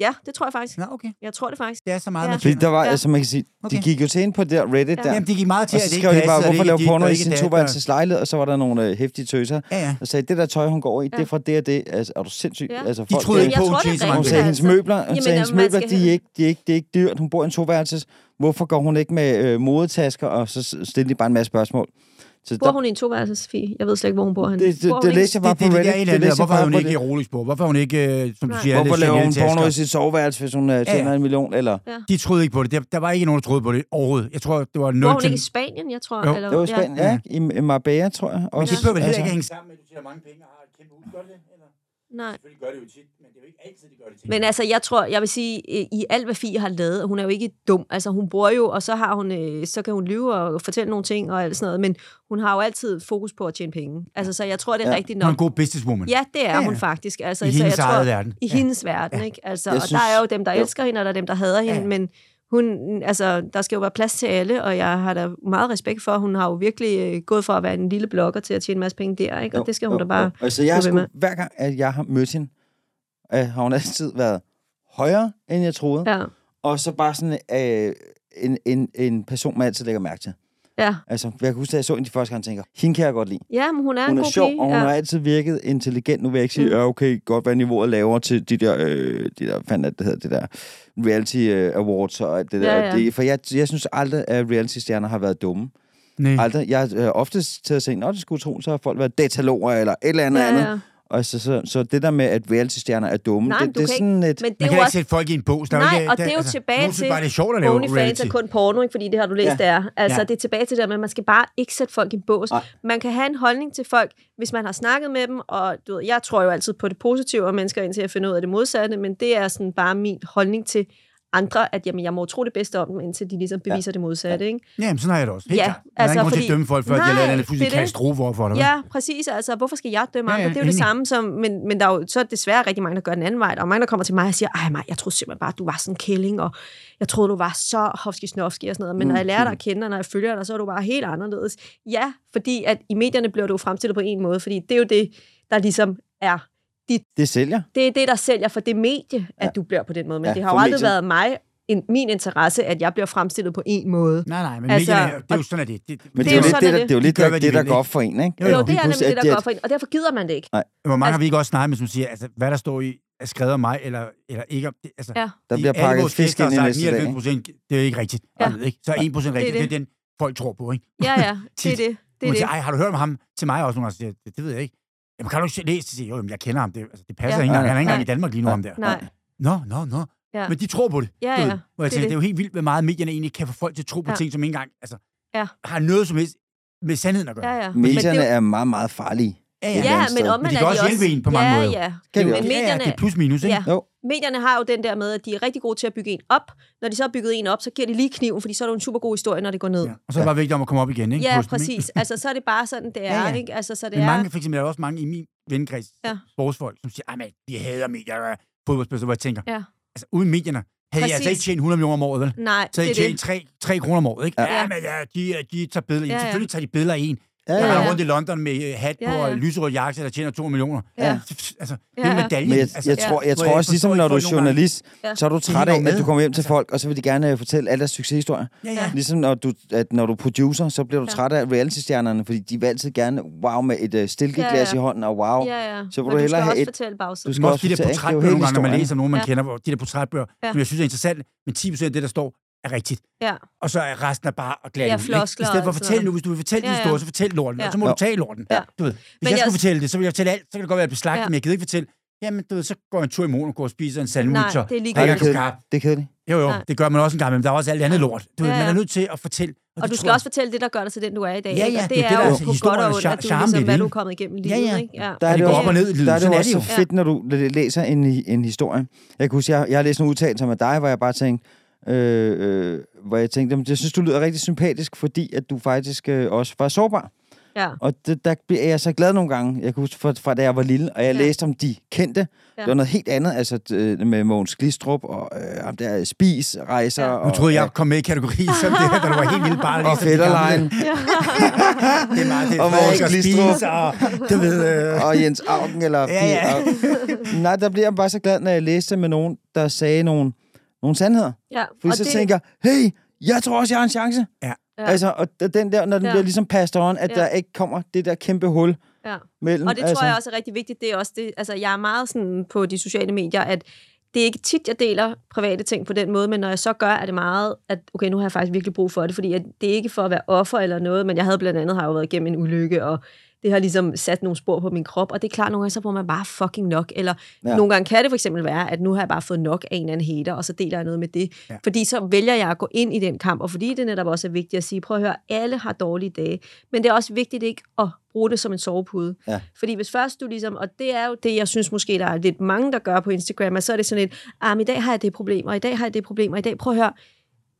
Ja, det tror jeg faktisk. Nå, okay. Jeg tror det faktisk. Det er så meget, Ja. Fordi der var, Ja. altså man kan sige, de Okay. gik jo til ind på det der Reddit Ja. der, Jamen, de gik meget til, og at så det ikke skrev de bare, det hvorfor lave porno i sin toværelses lejlighed, og så var der nogle øh, hæftige tøser, Ja, ja. og sagde, det der tøj, hun går i, det Ja. er fra det og det. Altså, er du sindssyg? Ja. Altså, De folk, troede der- ikke på, Jeg hun det sagde, penge. hendes altså. møbler, hun sagde, hendes møbler, de er, ikke, de, er ikke, det er ikke, det er dyrt. Hun bor i en toværelses. Hvorfor går hun ikke med øh, modetasker? Og så stillede de bare en masse spørgsmål. Så Bor der, hun i en toværelsesfie? Jeg ved slet ikke, hvor hun bor henne. det, det, Bor hun det læste jeg bare Det, på det, det, Reddit. er Det eller læste anden, hvorfor er bare hun på ikke i det. Rolex-spor? Hvorfor hun ikke, som du siger, Hvorfor laver hun porno i sit soveværelse, hvis hun øh, tjener Ja. en million? Eller? De troede ikke på det. Der, der var ikke nogen, der troede på det overhovedet. Jeg tror, det var 0 Bor hun ikke i Spanien, jeg tror? Jo. eller, Det var spændende, ja. I, I Marbella, tror jeg. Men Også. det behøver vel heller Altså, ikke at hænge sammen med, at du tjener mange penge og har et kæmpe hus. Nej. Selvfølgelig gør det jo tit, men det er jo ikke altid, det gør det tit. Men altså, jeg tror, jeg vil sige, i alt, hvad Fie har lavet, hun er jo ikke dum. Altså, hun bruger jo, og så har hun, øh, så kan hun lyve og fortælle nogle ting og alt sådan noget, men hun har jo altid fokus på at tjene penge. Altså, så jeg tror, det er Ja. rigtigt Hun er nok. en god businesswoman. Ja, det er Ja, ja, hun faktisk. Altså, I så hendes jeg tror, verden. I Ja. hendes verden, Ja. ikke? Altså, Jeg og synes- der er jo dem, der jo. elsker hende, og der er dem, der hader hende, Ja. men hun, altså, der skal jo være plads til alle, og jeg har da meget respekt for, hun har jo virkelig øh, gået for at være en lille blogger til at tjene en masse penge der, ikke? Og Jo, det skal hun jo, da bare... jo. Altså, jeg har sgu, hver gang, at jeg har mødt hende, øh, har hun altid været højere, end jeg troede. Ja, Og så bare sådan øh, en, en, en person, man altid lægger mærke til. Ja. Altså, jeg kan huske, at jeg så hende de første gang, og tænker, hende kan jeg godt lide. ja men hun er Hun en er god sjov, pige. og hun ja. har altid virket intelligent. Nu vil jeg ikke sige, Mm. ja, okay, godt være niveauet lavere til de der, øh, de der, fandt det hedder, det der reality øh, awards og alt det der. Ja, ja. Det, for jeg, jeg synes aldrig, at reality-stjerner har været dumme. Nej. Aldrig. Jeg har øh, oftest til at se, når det skulle tro, så har folk været dataloger eller et eller andet Ja, andet. Og så, så, så det der med, at reality-stjerner er dumme, Nej, det, det er sådan et... Men Man det er kan jo ikke også sætte folk i en bås. Der er Nej, ikke, og det er jo altså, tilbage til bare, det er sjovt at lave OnlyFans reality. er kun porno, ikke? fordi det har du læst, Ja. ja. det er. Altså, Ja. det er tilbage til det der med, at man skal bare ikke sætte folk i en bås. Man kan have en holdning til folk, hvis man har snakket med dem, og du ved, jeg tror jo altid på det positive af mennesker, indtil jeg finder ud af det modsatte, men det er sådan bare min holdning til andre, at jamen, jeg må tro det bedste om dem, indtil de ligesom beviser ja. det modsatte. Ikke? Jamen, sådan har jeg det også. Helt Ja, klart. Er altså, ikke grund til at fordi- dømme folk, før de har Nej, lavet en det er fuldstændig det. katastrofe over for dig. Ja, præcis. Altså, hvorfor skal jeg dømme Ja, andre? ja, det er jo det enig. samme som, men, men der er jo så desværre rigtig mange, der gør den anden vej. Der er mange, der kommer til mig og siger, ej Maj, jeg troede simpelthen bare, at du var sådan en kælling, og jeg troede, du var så hofski snofski og sådan noget. Men når jeg lærer dig at kende, og når jeg følger dig, så er du bare helt anderledes. Ja, fordi at i medierne bliver du fremstillet på en måde, fordi det er jo det, der ligesom er Det sælger. det er det, der sælger for det medie, at Ja. du bliver på den måde. Men Ja, det har jo aldrig mediet. været mig, en, min interesse, at jeg bliver fremstillet på en måde. Nej, nej, men Altså, medierne, det er jo sådan, at det, det, Men det, Det er jo lidt sådan, det, det, er jo lidt de gør, det, hvad det, de der går ikke? op for en, ikke? Jo, Jo, jo, det er nemlig det, der de- går for en, og derfor gider man det ikke. Hvor mange Altså- har vi ikke også snakket med, som siger, altså, hvad der står i, er skrevet af mig, eller, eller ikke. om- Det, altså, Ja. Der bliver pakket fisk ind i næste dag. 99 procent, det er ikke rigtigt. Ja. Ikke? Så er 1 procent rigtigt. Det er, det. den, folk tror på. Ikke? Ja, ja, det er (laughs) det. Det Det er det. siger, Ej, har du hørt om ham? Til mig også nogle gange siger, det, det ved jeg ikke. Jamen, kan du ikke læse det? Siger, jo, jamen, jeg kender ham. Det, altså, det passer Ja. ikke engang. Han er ikke engang i Danmark lige nu, ham der. Nej. Nå, nå, nå. Ja. Men de tror på det. Ja, ved. ja. Hvor jeg Det er tænker, det, det. er jo helt vildt, hvor meget medierne egentlig kan få folk til at tro på Ja. ting, som ikke engang altså, Ja. har noget som helst med sandheden at gøre. Ja, ja. Medierne er jo- er meget, meget farlige. Ja, ja. men sted. omvendt Men de er kan også hjælpe en på mange ja, måder. Ja, Kan Men også? Ja, ja, medierne, det er plus minus, ikke? Ja. Jo. medierne har jo den der med, at de er rigtig gode til at bygge en op. Når de så har bygget en op, så giver de lige kniven, fordi så er det jo en super god historie, når det går ned. Ja. Og så er det bare vigtigt om at komme op igen, ikke? Ja, Hos dem, ikke? præcis. (laughs) Altså, så er det bare sådan, det er, Ja, ja. ikke? Altså, så det Men er... mange, for eksempel, er der også mange i min vennekreds, Ja. sportsfolk, som siger, at de hader medier og fodboldspillere, hvor jeg tænker, Ja. altså uden medierne, havde jeg altså Præcis. ikke tjent 100 millioner om året, vel? Nej, Så det havde er jeg tjent 3, 3 kroner om året, ikke? Ja. Ja, men ja, de, de tager billeder. Ja, Ja, ja. Selvfølgelig tager de billeder af Ja, der ja, er ja. rundt i London med øh, hat på Ja, ja. og lyserød jakke, der tjener 2 millioner. Ja. Altså, det er ja. medaljen. Men jeg, altså, jeg, tror, jeg tror også, forstår ligesom når du er journalist, Ja. så er du træt af, at du kommer hjem til Altså- folk, og så vil de gerne øh, fortælle alle deres succeshistorier. Ja, ja. Ligesom når du, at når du er producer, så bliver du Ja. træt af reality-stjernerne, fordi de vil altid gerne wow med et uh, stilkeglas Ja, ja. i hånden, og wow. Ja, ja. Så vil Men du hellere skal have også et- fortælle bagsiden. Du skal også også de der er portrætbøger, hele nogle gange, når man læser nogen, man kender, hvor de der portrætbøger, som jeg synes er interessant, men 10% af det, der står, er rigtigt. Ja. Og så er resten af bare at glade Ja, floskler I stedet for og at fortælle nu, hvis du vil fortælle din Ja, ja. historie, så fortæl lorten, Ja. og så må Jo. du tage lorten. Ja. Du ved, hvis Men jeg jeg- skulle fortælle det, så ville jeg fortælle alt, så kan det godt være, at jeg bliver slagtet, Ja. men jeg gider ikke fortælle, jamen du ved, så går jeg en tur i Monaco og spiser en sandwich, Nej, og det er ligegyldigt. Det er kedeligt. Jo, jo, Nej. det gør man også en gang, men der er også alt andet lort. Du ved, Ja, man er ja. nødt til at fortælle. Og det du tror skal jeg- også fortælle det, der gør dig til den, du er i dag. Ja, ja, Og det det er er det, der jo er på godt og og ondt, at du ligesom, det hvad du er kommet igennem i Ja, livet. ja. Ikke? Ja. Der er det op og ned i livet. Der er det er også så fedt, når du læ- læser en, en historie. Jeg kan huske, jeg, jeg har læst nogle udtalelser med dig, hvor jeg bare tænkte, øh, øh, hvor jeg tænkte, "Jamen, jeg synes, du lyder rigtig sympatisk, fordi at du faktisk øh, også var sårbar. Ja. Og det, der bliver jeg så glad nogle gange. Jeg kan huske fra, fra da jeg var lille, og jeg Ja. læste om de kendte. Ja. Det var noget helt andet, altså øh, med Mogens Glistrup og øh, ham der Spis, Rejser. Ja. Og, Nu troede jeg kom med i kategori som det her, da du var helt lille barn. Og ligesom de. Fætterlein. (laughs) Det er meget det. Og Og Mogens Glistrup. Og du ved... Øh, (laughs) og Jens Augen, eller... Ja, ja. Og, nej, der bliver jeg bare så glad, når jeg læste med nogen, der sagde nogle, nogle sandheder. ja. Fordi Og så det, tænker jeg, hey, jeg tror også, jeg har en chance. Ja. Ja. Altså, og den der, når den Ja. bliver ligesom passed on, at Ja. der ikke kommer det der kæmpe hul ja. mellem. Og det altså, tror jeg også er rigtig vigtigt. Det er også det, altså, jeg er meget sådan på de sociale medier, at det er ikke tit, jeg deler private ting på den måde, men når jeg så gør, er det meget, at okay, nu har jeg faktisk virkelig brug for det, fordi at det er ikke for at være offer eller noget, men jeg havde blandt andet har jo været igennem en ulykke, og det har ligesom sat nogle spor på min krop, og det er klart, nogle gange så får man bare fucking nok, eller ja. Nogle gange kan det for eksempel være, at nu har jeg bare fået nok af en eller anden hater, og så deler jeg noget med det, Ja. fordi så vælger jeg at gå ind i den kamp, og fordi det netop også er vigtigt at sige, prøv at høre, alle har dårlige dage, men det er også vigtigt ikke at bruge det som en sovepude. Ja. Fordi hvis først du ligesom, og det er jo det, jeg synes måske, der er lidt mange, der gør på Instagram, at så er det sådan et, ah, i dag har jeg det problem, og i dag har jeg det problem, og i dag, prøv at høre,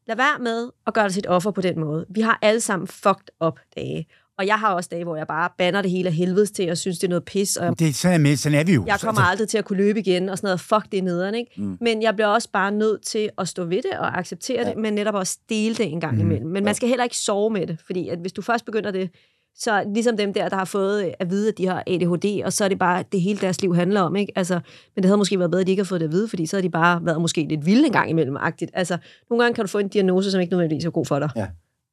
lad være med at gøre dig et offer på den måde. Vi har alle sammen fucked up dage. Og jeg har også dage, hvor jeg bare banner det hele af helvedes til, og synes, det er noget pis, og det er sådan, med, sådan er vi jo. jeg kommer aldrig til at kunne løbe igen, og sådan noget, fuck det er nederen, ikke? Mm. Men jeg bliver også bare nødt til at stå ved det og acceptere ja. det, men netop også dele det en gang mm. imellem. Men man skal heller ikke sove med det, fordi at hvis du først begynder det, så ligesom dem der, der har fået at vide, at de har ADHD, og så er det bare det hele deres liv handler om, ikke? Altså, men det havde måske været bedre, at de ikke har fået det at vide, fordi så havde de bare været måske lidt vilde en gang imellem, agtigt. Altså, nogle gange kan du få en diagnose, som ikke nødvendigvis er god for dig. Ja.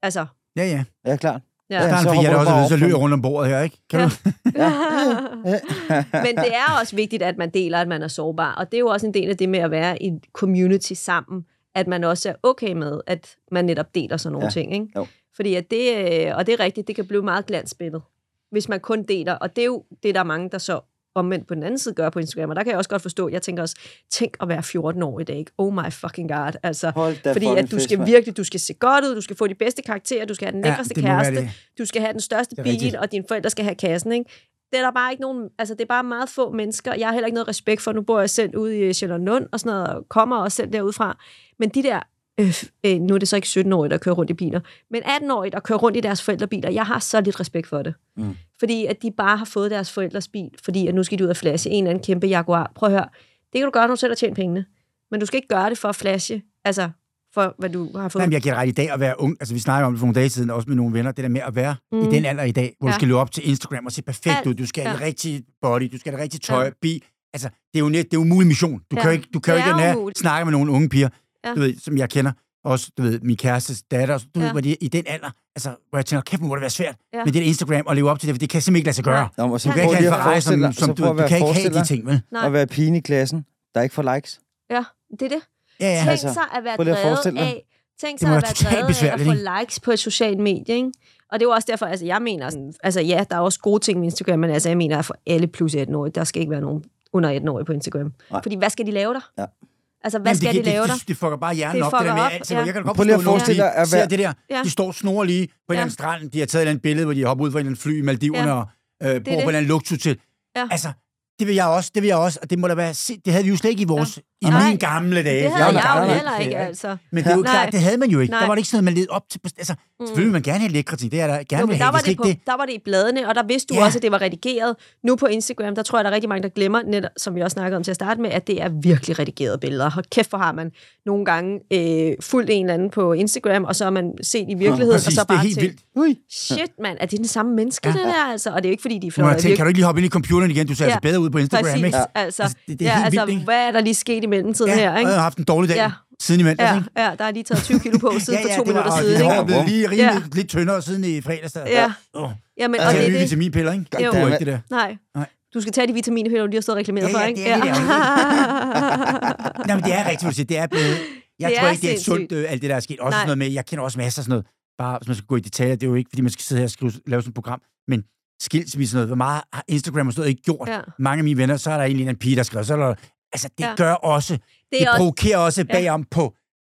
Altså, Ja, ja. Ja, klart. Ja. Ja, Starten så fik jeg da hopper også så op løb jeg på- rundt om bordet her, ikke? Kan Ja. du? (laughs) Men det er også vigtigt, at man deler, at man er sårbar. Og det er jo også en del af det med at være i et community sammen, at man også er okay med, at man netop deler sådan nogle Ja. ja. ting. Ikke? Jo. Fordi at det, øh, og det er rigtigt, det kan blive meget glansbillede, hvis man kun deler. Og det er jo det, der er mange, der så omvendt på den anden side gør på Instagram. Og der kan jeg også godt forstå, jeg tænker også, tænk at være 14 år i dag. Ikke? Oh my fucking god. Altså, Hold da fordi at du fest, skal virkelig, du skal se godt ud, du skal få de bedste karakterer, du skal have den Ja, lækreste være kæreste, du skal have den største bil, rigtigt. og dine forældre skal have kassen, ikke? Det er der bare ikke nogen, altså det er bare meget få mennesker. Jeg har heller ikke noget respekt for, nu bor jeg selv ude i Sjælland og sådan noget, og kommer også selv derudfra. Men de der, øh, øh, nu er det så ikke 17-årige, der kører rundt i biler, men 18-årige, der kører rundt i deres forældrebiler, jeg har så lidt respekt for det. Mm. Fordi at de bare har fået deres forældres bil, fordi at nu skal de ud og flashe en eller anden kæmpe Jaguar. Prøv at høre, det kan du gøre, når du selv har tjent pengene. Men du skal ikke gøre det for at flashe, altså for hvad du har fået. Jamen, jeg giver ret i dag at være ung. Altså, vi snakker om det for nogle dage siden, også med nogle venner. Det der med at være mm. i den alder i dag, hvor ja. Du skal løbe op til Instagram og se perfekt Alt. ud. Du skal have Ja. det rigtige body, du skal have det rigtige tøj, Ja. bil. Altså, det er jo net, det er jo en mulig mission. Du Ja. kan jo ikke, du kan jo ikke snakke med nogle unge piger, Ja. du ved, som jeg kender. Også, du ved, min kærestes datter, du ja. ved, Ja. hvor de i den alder, altså, hvor jeg tænker, kæft, må det være svært Ja. med det der Instagram og leve op til det, for det kan simpelthen ikke lade sig gøre. Nej. Nå, så Du kan ikke have at en Ferrari, som, som så du, du kan ikke have de ting, vel? Nej. at være pigen i klassen, der ikke får likes. Ja, det er det. Ja, ja. Tænk Altså, sig at være drevet af, tænk sig må at være drevet af at få likes på et socialt medie, ikke? Og det er jo også derfor, altså jeg mener, sådan, altså ja, der er også gode ting med Instagram, men altså jeg mener, at for alle plus 18-årige, der skal ikke være nogen under 18-årige på Instagram. Nej. Fordi hvad skal de lave der? Ja. Altså, hvad Jamen, skal det, de lave det, der? det, det fucker bare hjernen Det op, det der med op, alt. Ja. ja. Jeg kan godt forstå, at at forestille dig nogen, at de ser være- det der. Ja. De står snor lige på en eller anden strand. De har taget et eller andet billede, hvor de hopper ud fra en eller anden fly i Maldiverne Ja. og øh, bor på det. en eller anden luksushotel. Ja. Altså, det vil jeg også, det vil jeg også, og det må da være, se- det havde vi jo slet ikke i vores, i Nej. mine gamle dage. Det Jeg havde var jeg jo heller ikke, altså. Men det er jo Nej. klart, det havde man jo ikke. Der var det ikke sådan noget, man levede op til. Altså, Selvfølgelig vil man gerne have lækre ting. Det er der gerne Jo, vil men der have. var, Det på, det. der var det i bladene, og der vidste du Ja. også, at det var redigeret. Nu på Instagram, der tror jeg, der er rigtig mange, der glemmer, netop, som vi også snakkede om til at starte med, at det er virkelig redigerede billeder. Hold kæft, hvor har man nogle gange øh, fulgt en eller anden på Instagram, og så har man set i virkeligheden, Præcis, og så det er bare helt tænkt, vildt. Ui. shit mand, er det den samme menneske, Ja. det der altså? Og det er jo ikke, fordi de er jeg tænke, kan du ikke lige hoppe ind i computeren igen? Du ser Ja. altså bedre ud på Instagram, Præcis, ikke? ja. altså, Altså, det- det er ja, helt altså vildt, ikke? hvad er der lige sket i mellemtiden Ja, her, og ikke? jeg har haft en dårlig dag Ja. Siden i mandags, Ja, ikke? ja, der er lige taget 20 kilo på (laughs) siden for to det var- minutter siden, det ikke? har blevet lige rimelig Ja. lidt tyndere siden i fredags. Der. Ja. Åh, Ja, men, og og det det er er det. vitaminpiller, ikke? Jo. Det er ikke det der. Nej. Nej. Du skal tage de vitaminpiller, du lige har stået og reklameret Ja, for, ja, ikke? det er lidt Nej, men det er rigtigt, du siger. Det er blevet... (laughs) Jeg Det tror er ikke, det er sindssygt. sundt, øh, alt det, der er sket. Også Nej. sådan noget med, jeg kender også masser af sådan noget. Bare, hvis man skal gå i detaljer, det er jo ikke, fordi man skal sidde her og skrive, lave sådan et program. Men skilsmisse og noget, hvor meget har Instagram og sådan noget ikke gjort? Ja. Mange af mine venner, så er der egentlig en pige, der skriver, så er der, altså det Ja. gør også, det, Det også... provokerer også Ja. bagom på,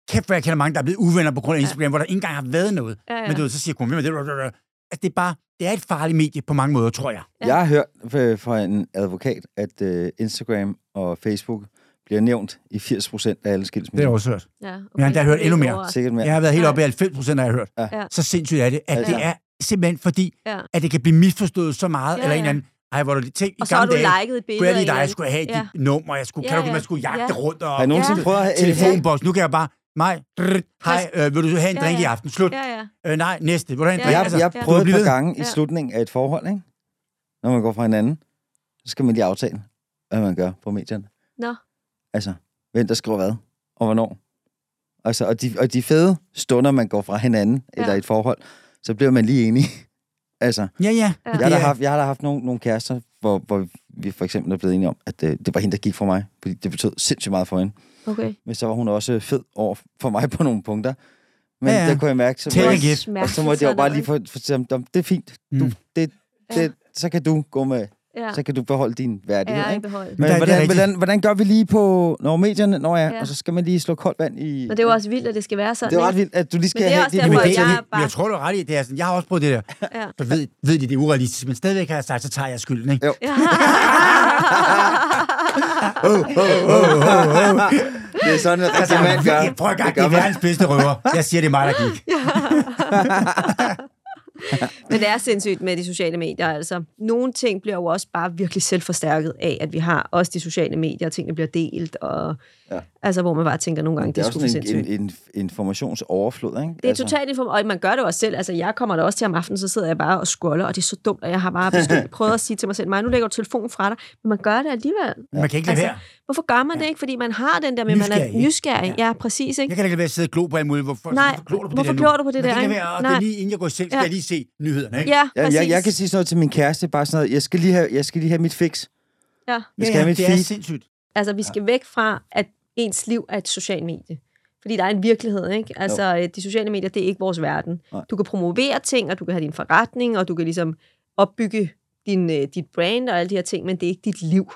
kæft, hvor jeg kender mange, der er blevet uvenner på grund af Instagram, hvor der ikke engang har været noget. Ja, ja. Men du ved, så siger er det? Altså, det er bare, det er et farligt medie på mange måder, tror jeg. Ja. Jeg har hørt fra en advokat, at øh, Instagram og Facebook bliver nævnt i 80 procent af alle Det har jeg skilsmisser. også hørt. Ja, okay. Jeg har hørt endnu mere. Sikkert mere. Jeg har været helt Nej. oppe i 90 procent, har jeg hørt. Ja. Ja. Så sindssygt er det, at Ja. det er simpelthen fordi, Ja. at det kan blive misforstået så meget, Ja, eller en ja. eller anden, ej, hvor du lige tænkte, Og i så har gamle du dage, liket et billede kunne jeg lige dig, jeg skulle have Ja. dit nummer, jeg skulle, Ja, kan du ikke, ja. man skulle jagte Ja. rundt, og Har I nogensinde Ja. prøvet at telefonboks, nu kan jeg bare, mig, hej, øh, vil du have en Ja, drink i ja. aften, slut, Ja, ja. øh, nej, næste, vil du have en Ja, drink, Jeg, altså, jeg du prøvede et par gange i Ja. slutningen af et forhold, ikke? Når man går fra hinanden, så skal man lige aftale, hvad man gør på medierne. Nå. Altså, hvem der skriver hvad, og hvornår. Altså, og, de, og de fede stunder, man går fra hinanden, ja. eller Ja. et forhold, så bliver man lige enige. Altså, Ja, ja. Jeg har, Det da haft, jeg har da haft nogle, nogle kærester, hvor, hvor vi for eksempel er blevet enige om, at øh, det var hende, der gik for mig, fordi det betød sindssygt meget for hende. Okay. Men så var hun også fed over for mig på nogle punkter. Men Ja, ja, der kunne jeg mærke, så, Take jeg, og så måtte jeg jo bare lige få, få sige, "Dom, det er fint. Du, Mm. det, Ja. det, så kan du gå med, Ja, så kan du beholde din værdighed. ja ikke? Men Men det hvordan, hvordan, hvordan gør vi lige på når medierne, når jeg, Ja. ja. og så skal man lige slå koldt vand i... Og det er jo også vildt, at det skal være sådan, det er ret vildt, at du lige skal Men det er have også dit derfor, at det, jeg er bare- jeg tror, du er ret i. Det er sådan, jeg har også prøvet det der. Ja. Så ved, ved de, det er urealistisk, men stadigvæk har jeg sagt, så tager jeg skylden, ikke? Jo. Ja. Det er sådan, en rigtig mand gør. Prøver at Det gang, gør det er verdens bedste røver. Jeg siger, det er mig, der gik. (laughs) (laughs) Men det er sindssygt med de sociale medier. Altså, nogle ting bliver jo også bare virkelig selvforstærket af, at vi har også de sociale medier, og tingene bliver delt, og Ja. altså, hvor man bare tænker nogle gange, Det det, er også sådan en, en, en informationsoverflod, ikke? Det er totalt inform- og man gør det jo også selv. Altså, jeg kommer der også til om aftenen, så sidder jeg bare og scroller, og det er så dumt, og jeg har bare besluttet, (laughs) prøvet at sige til mig selv, mig, nu lægger du telefonen fra dig, men man gør det alligevel. Man kan ikke lade Altså, være. Hvorfor gør man det ikke? Fordi man har den der med, man er Nysgerrig, nysgerrig. Ja, præcis, ikke? Jeg kan ikke lade være at sidde og glo på alt muligt. Hvorfor, Nej, hvorfor glor du på hvorfor det der glor nu? du på det Man der, kan ikke ikke? lade være, og Nej. det er lige inden jeg går seng, skal Ja. jeg lige se nyhederne, ikke? Ja, Ja, præcis. jeg, jeg kan sige sådan noget til min kæreste, bare sådan noget, jeg skal lige have, jeg skal lige have mit fix. Ja. Jeg skal have mit det er feed. sindssygt. Altså, vi skal væk fra, at ens liv er et socialt medie. Fordi der er en virkelighed, ikke? Altså, øh, de sociale medier, det er ikke vores verden. Nej. Du kan promovere ting, og du kan have din forretning, og du kan ligesom opbygge din, øh, dit brand og alle de her ting, men det er ikke dit liv.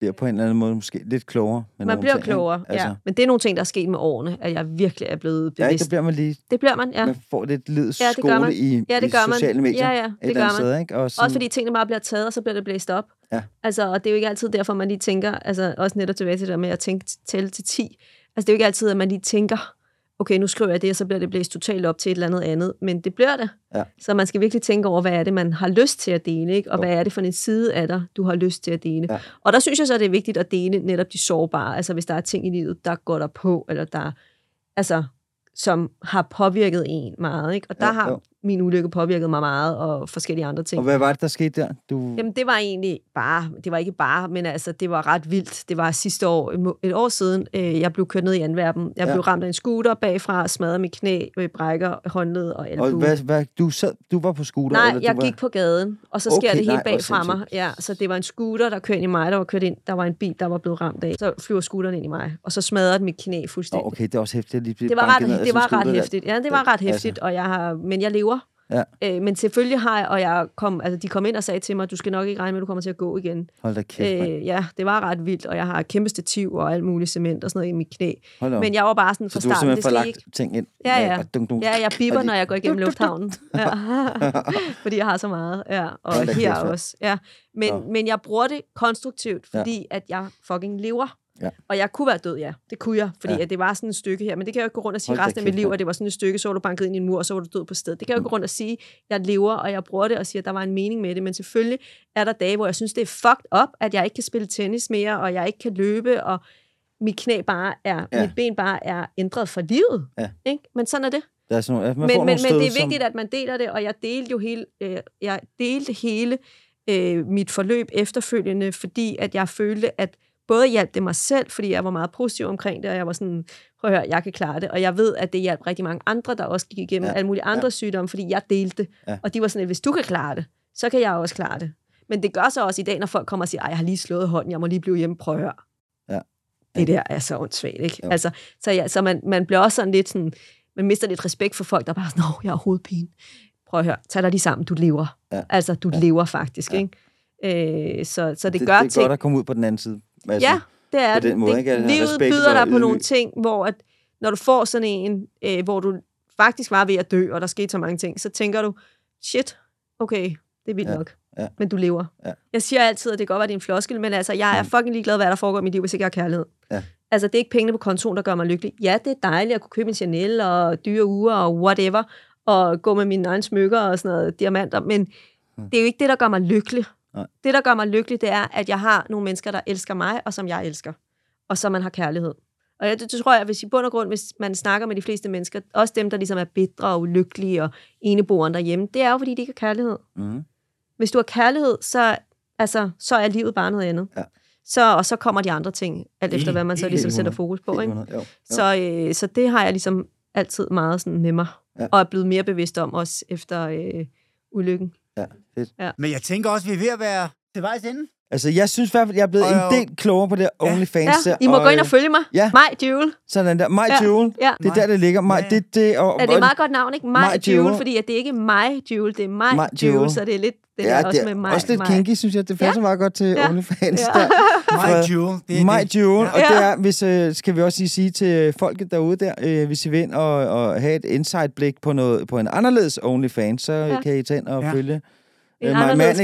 Det er på en eller anden måde måske lidt klogere. Med Man bliver ting, ikke? klogere, Altså, ja. Men det er nogle ting, der er sket med årene, at jeg virkelig er blevet Ja, bevidst. det bliver man lige. det bliver man, ja. Man får lidt livets Ja, det gør man. skole i, Ja, det i gør man. sociale medier. Ja, ja, et det gør man. Sted, ikke? Og sådan, Også fordi tingene bare bliver taget, og så bliver det blæst op. Ja. Altså, og det er jo ikke altid derfor, man lige tænker, altså også netop tilbage til det med at tænke, tælle til 10. Altså, det er jo ikke altid, at man lige tænker, okay, nu skriver jeg det, og så bliver det blæst totalt op til et eller andet andet. Men det bliver det. Ja. Så man skal virkelig tænke over, hvad er det, man har lyst til at dele, ikke? og Jo. hvad er det for en side af dig, du har lyst til at dele. Ja. Og der synes jeg så, det er vigtigt at dele netop de sårbare. Altså, hvis der er ting i livet, der går der på, eller der, altså, som har påvirket en meget. Ikke? Og der Jo, har jo. Min ulykke påvirket mig meget, og forskellige andre ting. Og hvad var det, der skete der? Du... Jamen, det var egentlig bare, det var ikke bare, men altså, det var ret vildt. Det var sidste år, et år siden, øh, jeg blev kørt ned i Antwerpen. Jeg Ja. blev ramt af en scooter bagfra, smadrede mit knæ, øh, brækker håndled og og albue. hvad, hvad, du, sad, du var på scooter? Nej, eller jeg du var... gik på gaden, og så sker Okay, det helt nej, bagfra mig. Ja, så det var en scooter, der kørte ind i mig, der var kørt ind. Der var en bil, der var blevet ramt af. Så flyver scooteren ind i mig, og så smadrede mit knæ fuldstændig. Okay, det er også hæftigt. Jeg lige Det var ret, ned det var ret hæftigt. Ja, det var ret Altså. hæftigt, og jeg har, men jeg lever. Ja. Øh, men selvfølgelig har jeg, og jeg kom, altså de kom ind og sagde til mig, du skal nok ikke regne med, at du kommer til at gå igen. Hold da kæft. Øh, ja, det var ret vildt, og jeg har kæmpe stativ og alt muligt cement og sådan noget i mit knæ. Men jeg var bare sådan Så fra du har starten, det simpelthen skal fået I lagt ikke... ting ind? Ja, ja. Dunk, dunk. Ja, jeg de- når jeg går igennem lufthavnen. Ja. (laughs) Fordi jeg har så meget. Ja. Og Hold her kæft, også. Ja. Men, Nå. men jeg bruger det konstruktivt, Ja. fordi at jeg fucking lever. Ja. Og jeg kunne være død, ja. Det kunne jeg, fordi Ja. at det var sådan et stykke her. Men det kan jeg jo ikke gå rundt og sige Hold resten af mit liv, at det var sådan et stykke, så var du banket ind i en mur, og så var du død på stedet. Det kan jeg jo ikke gå rundt og sige, jeg lever, og jeg bruger det, og siger, at der var en mening med det. Men selvfølgelig er der dage, hvor jeg synes, det er fucked up, at jeg ikke kan spille tennis mere, og jeg ikke kan løbe, og mit knæ bare er, Ja. mit ben bare er ændret for livet. Ja. Ikke? Men sådan er det Der er sådan nogle, man men, men, men det er vigtigt, at man deler det, og jeg delte jo hele, øh, jeg delte hele øh, mit forløb efterfølgende, fordi at jeg følte, at både hjalp det mig selv, fordi jeg var meget positiv omkring det, og jeg var sådan, prøv at høre, jeg kan klare det. Og jeg ved, at det hjalp rigtig mange andre, der også gik igennem Ja, alle mulige andre ja. sygdomme, fordi jeg delte det. Ja. Og de var sådan, at hvis du kan klare det, så kan jeg også klare det. Men det gør så også i dag, når folk kommer og siger, ej, jeg har lige slået hånden, jeg må lige blive hjemme, prøv at høre. Ja. Det der er så åndssvagt, ikke? Jo. Altså, så ja, så man, man bliver også sådan lidt sådan, man mister lidt respekt for folk, der bare er sådan, jeg har hovedpine. Prøv at høre, tag dig lige sammen, du lever. Ja. Altså, du Ja. lever faktisk, Ja. ikke? Øh, så, så det, det, gør det er ting. godt at komme ud på den anden side. Altså, Ja, det er på den måde, det ikke? Livet byder dig på nogle ting, hvor at, når du får sådan en, øh, hvor du faktisk var ved at dø, og der skete så mange ting, så tænker du, shit, okay, det er vildt Ja, nok. ja. Men du lever. Ja. Jeg siger altid, at det kan godt være, det er en floskel, men altså, jeg er Mm. fucking ligeglad, hvad der foregår i mit liv, hvis ikke jeg har kærlighed. Ja. Altså, det er ikke pengene på kontoen, der gør mig lykkelig. Ja, det er dejligt at kunne købe en Chanel og dyre uger og whatever, og gå med mine egne smykker og sådan noget, diamanter, men det er jo ikke det, der gør mig lykkelig. Nej. Det, der gør mig lykkelig, det er, at jeg har nogle mennesker, der elsker mig, og som jeg elsker. Og som man har kærlighed. Og jeg, det, det tror jeg, hvis i bund og grund, hvis man snakker med de fleste mennesker, også dem, der ligesom er bitre og ulykkelige og eneboeren derhjemme, det er jo, fordi de ikke har kærlighed. mm, Hvis du har kærlighed, så, altså, så er livet bare noget andet. Ja. Så, og så kommer de andre ting, alt efter hvad man så ligesom sætter fokus på. Ikke? jo, jo. Så, øh, så det har jeg ligesom altid meget sådan med mig, ja. og er blevet mere bevidst om også efter øh, ulykken. Ja, fedt. Men jeg tænker også, at vi er ved at være til vejs ende. Altså, jeg synes i hvert fald, jeg er blevet Og en jo- del klogere på det OnlyFans. Ja, der, I må gå ind og øh, følge mig. ja. Maj Jewel. Sådan der. My Ja. Jewel. Ja. Det er der, det ligger. My, Ja, ja. det, det, og, Ja, det er et meget godt navn, ikke? Maj Maj Jewel, Jewel. fordi at det er ikke mig Jewel, det er Maj Maj Jewel, Jewel. så det er lidt det ja, det også er med mig. også lidt mig. kinky, synes jeg. Det passer meget godt til Ja. OnlyFans. Ja. Der. (laughs) My Jewel. Det er My det. Jewel, og Ja. det er, hvis, øh, skal vi også lige sige til folket derude der, øh, hvis I vil ind og, og have et insight-blik på, noget, på en anderledes OnlyFans, så ja. Ja. kan I tage ind og Ja. ja. følge En øh,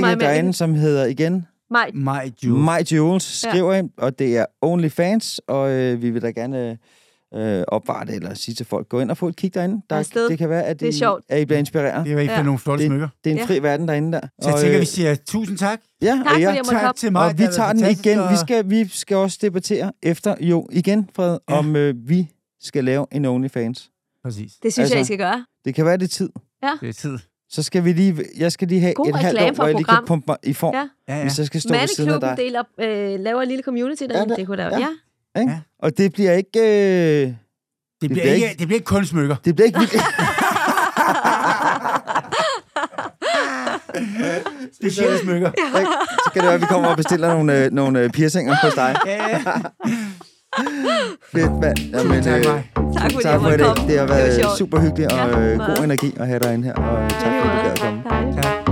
Maj derinde, som hedder igen Maj Jewel. My Jewels, Ja. skriver I, og det er OnlyFans, og øh, vi vil da gerne øh, opvare det, eller sige til folk, gå ind og få et kig derinde. Der, Afsted. det kan være, at Det er I, sjovt. at I bliver inspireret. Det er i hvert fald Ja. nogle flotte Det- smykker. Det er en Ja. fri verden derinde der. Så jeg Og, tænker, øh, vi siger tusind tak. Ja, Tak, og fordi ja, Tak komme. til mig. og vi tager den igen. og- Vi skal, vi skal også debattere efter, jo, igen, Fred, Ja. ja. om øh, vi skal lave en OnlyFans. Præcis. Det synes Altså- jeg, I skal gøre. Det kan være, det er tid. Det er tid. Så skal vi lige, jeg skal lige have God et halvt år, hvor jeg lige kan program. pumpe mig i form, Ja. ja. Ja, ja. hvis jeg skal stå ved siden af dig. deler, øh, laver en lille community derinde. Ja, det- det kunne der ja. ja. ja. Ikke? Ja. Og det bliver ikke... Øh, Det bliver, bliver ikke, ikke- det bliver ikke kun smykker. det bliver ikke (laughs) vildt. Specielle smykker. Ikke? Så kan det være, at vi kommer og bestiller nogle, øh, nogle øh, piercinger hos dig. Ja, ja. Fedt, mand. Jamen, Tak, øh. Tak fordi tak for komme. Det har været sjovt. super hyggeligt og Ja, øh, god energi at have dig inde her. Og tak Ja, for, at du gad at komme. Tak.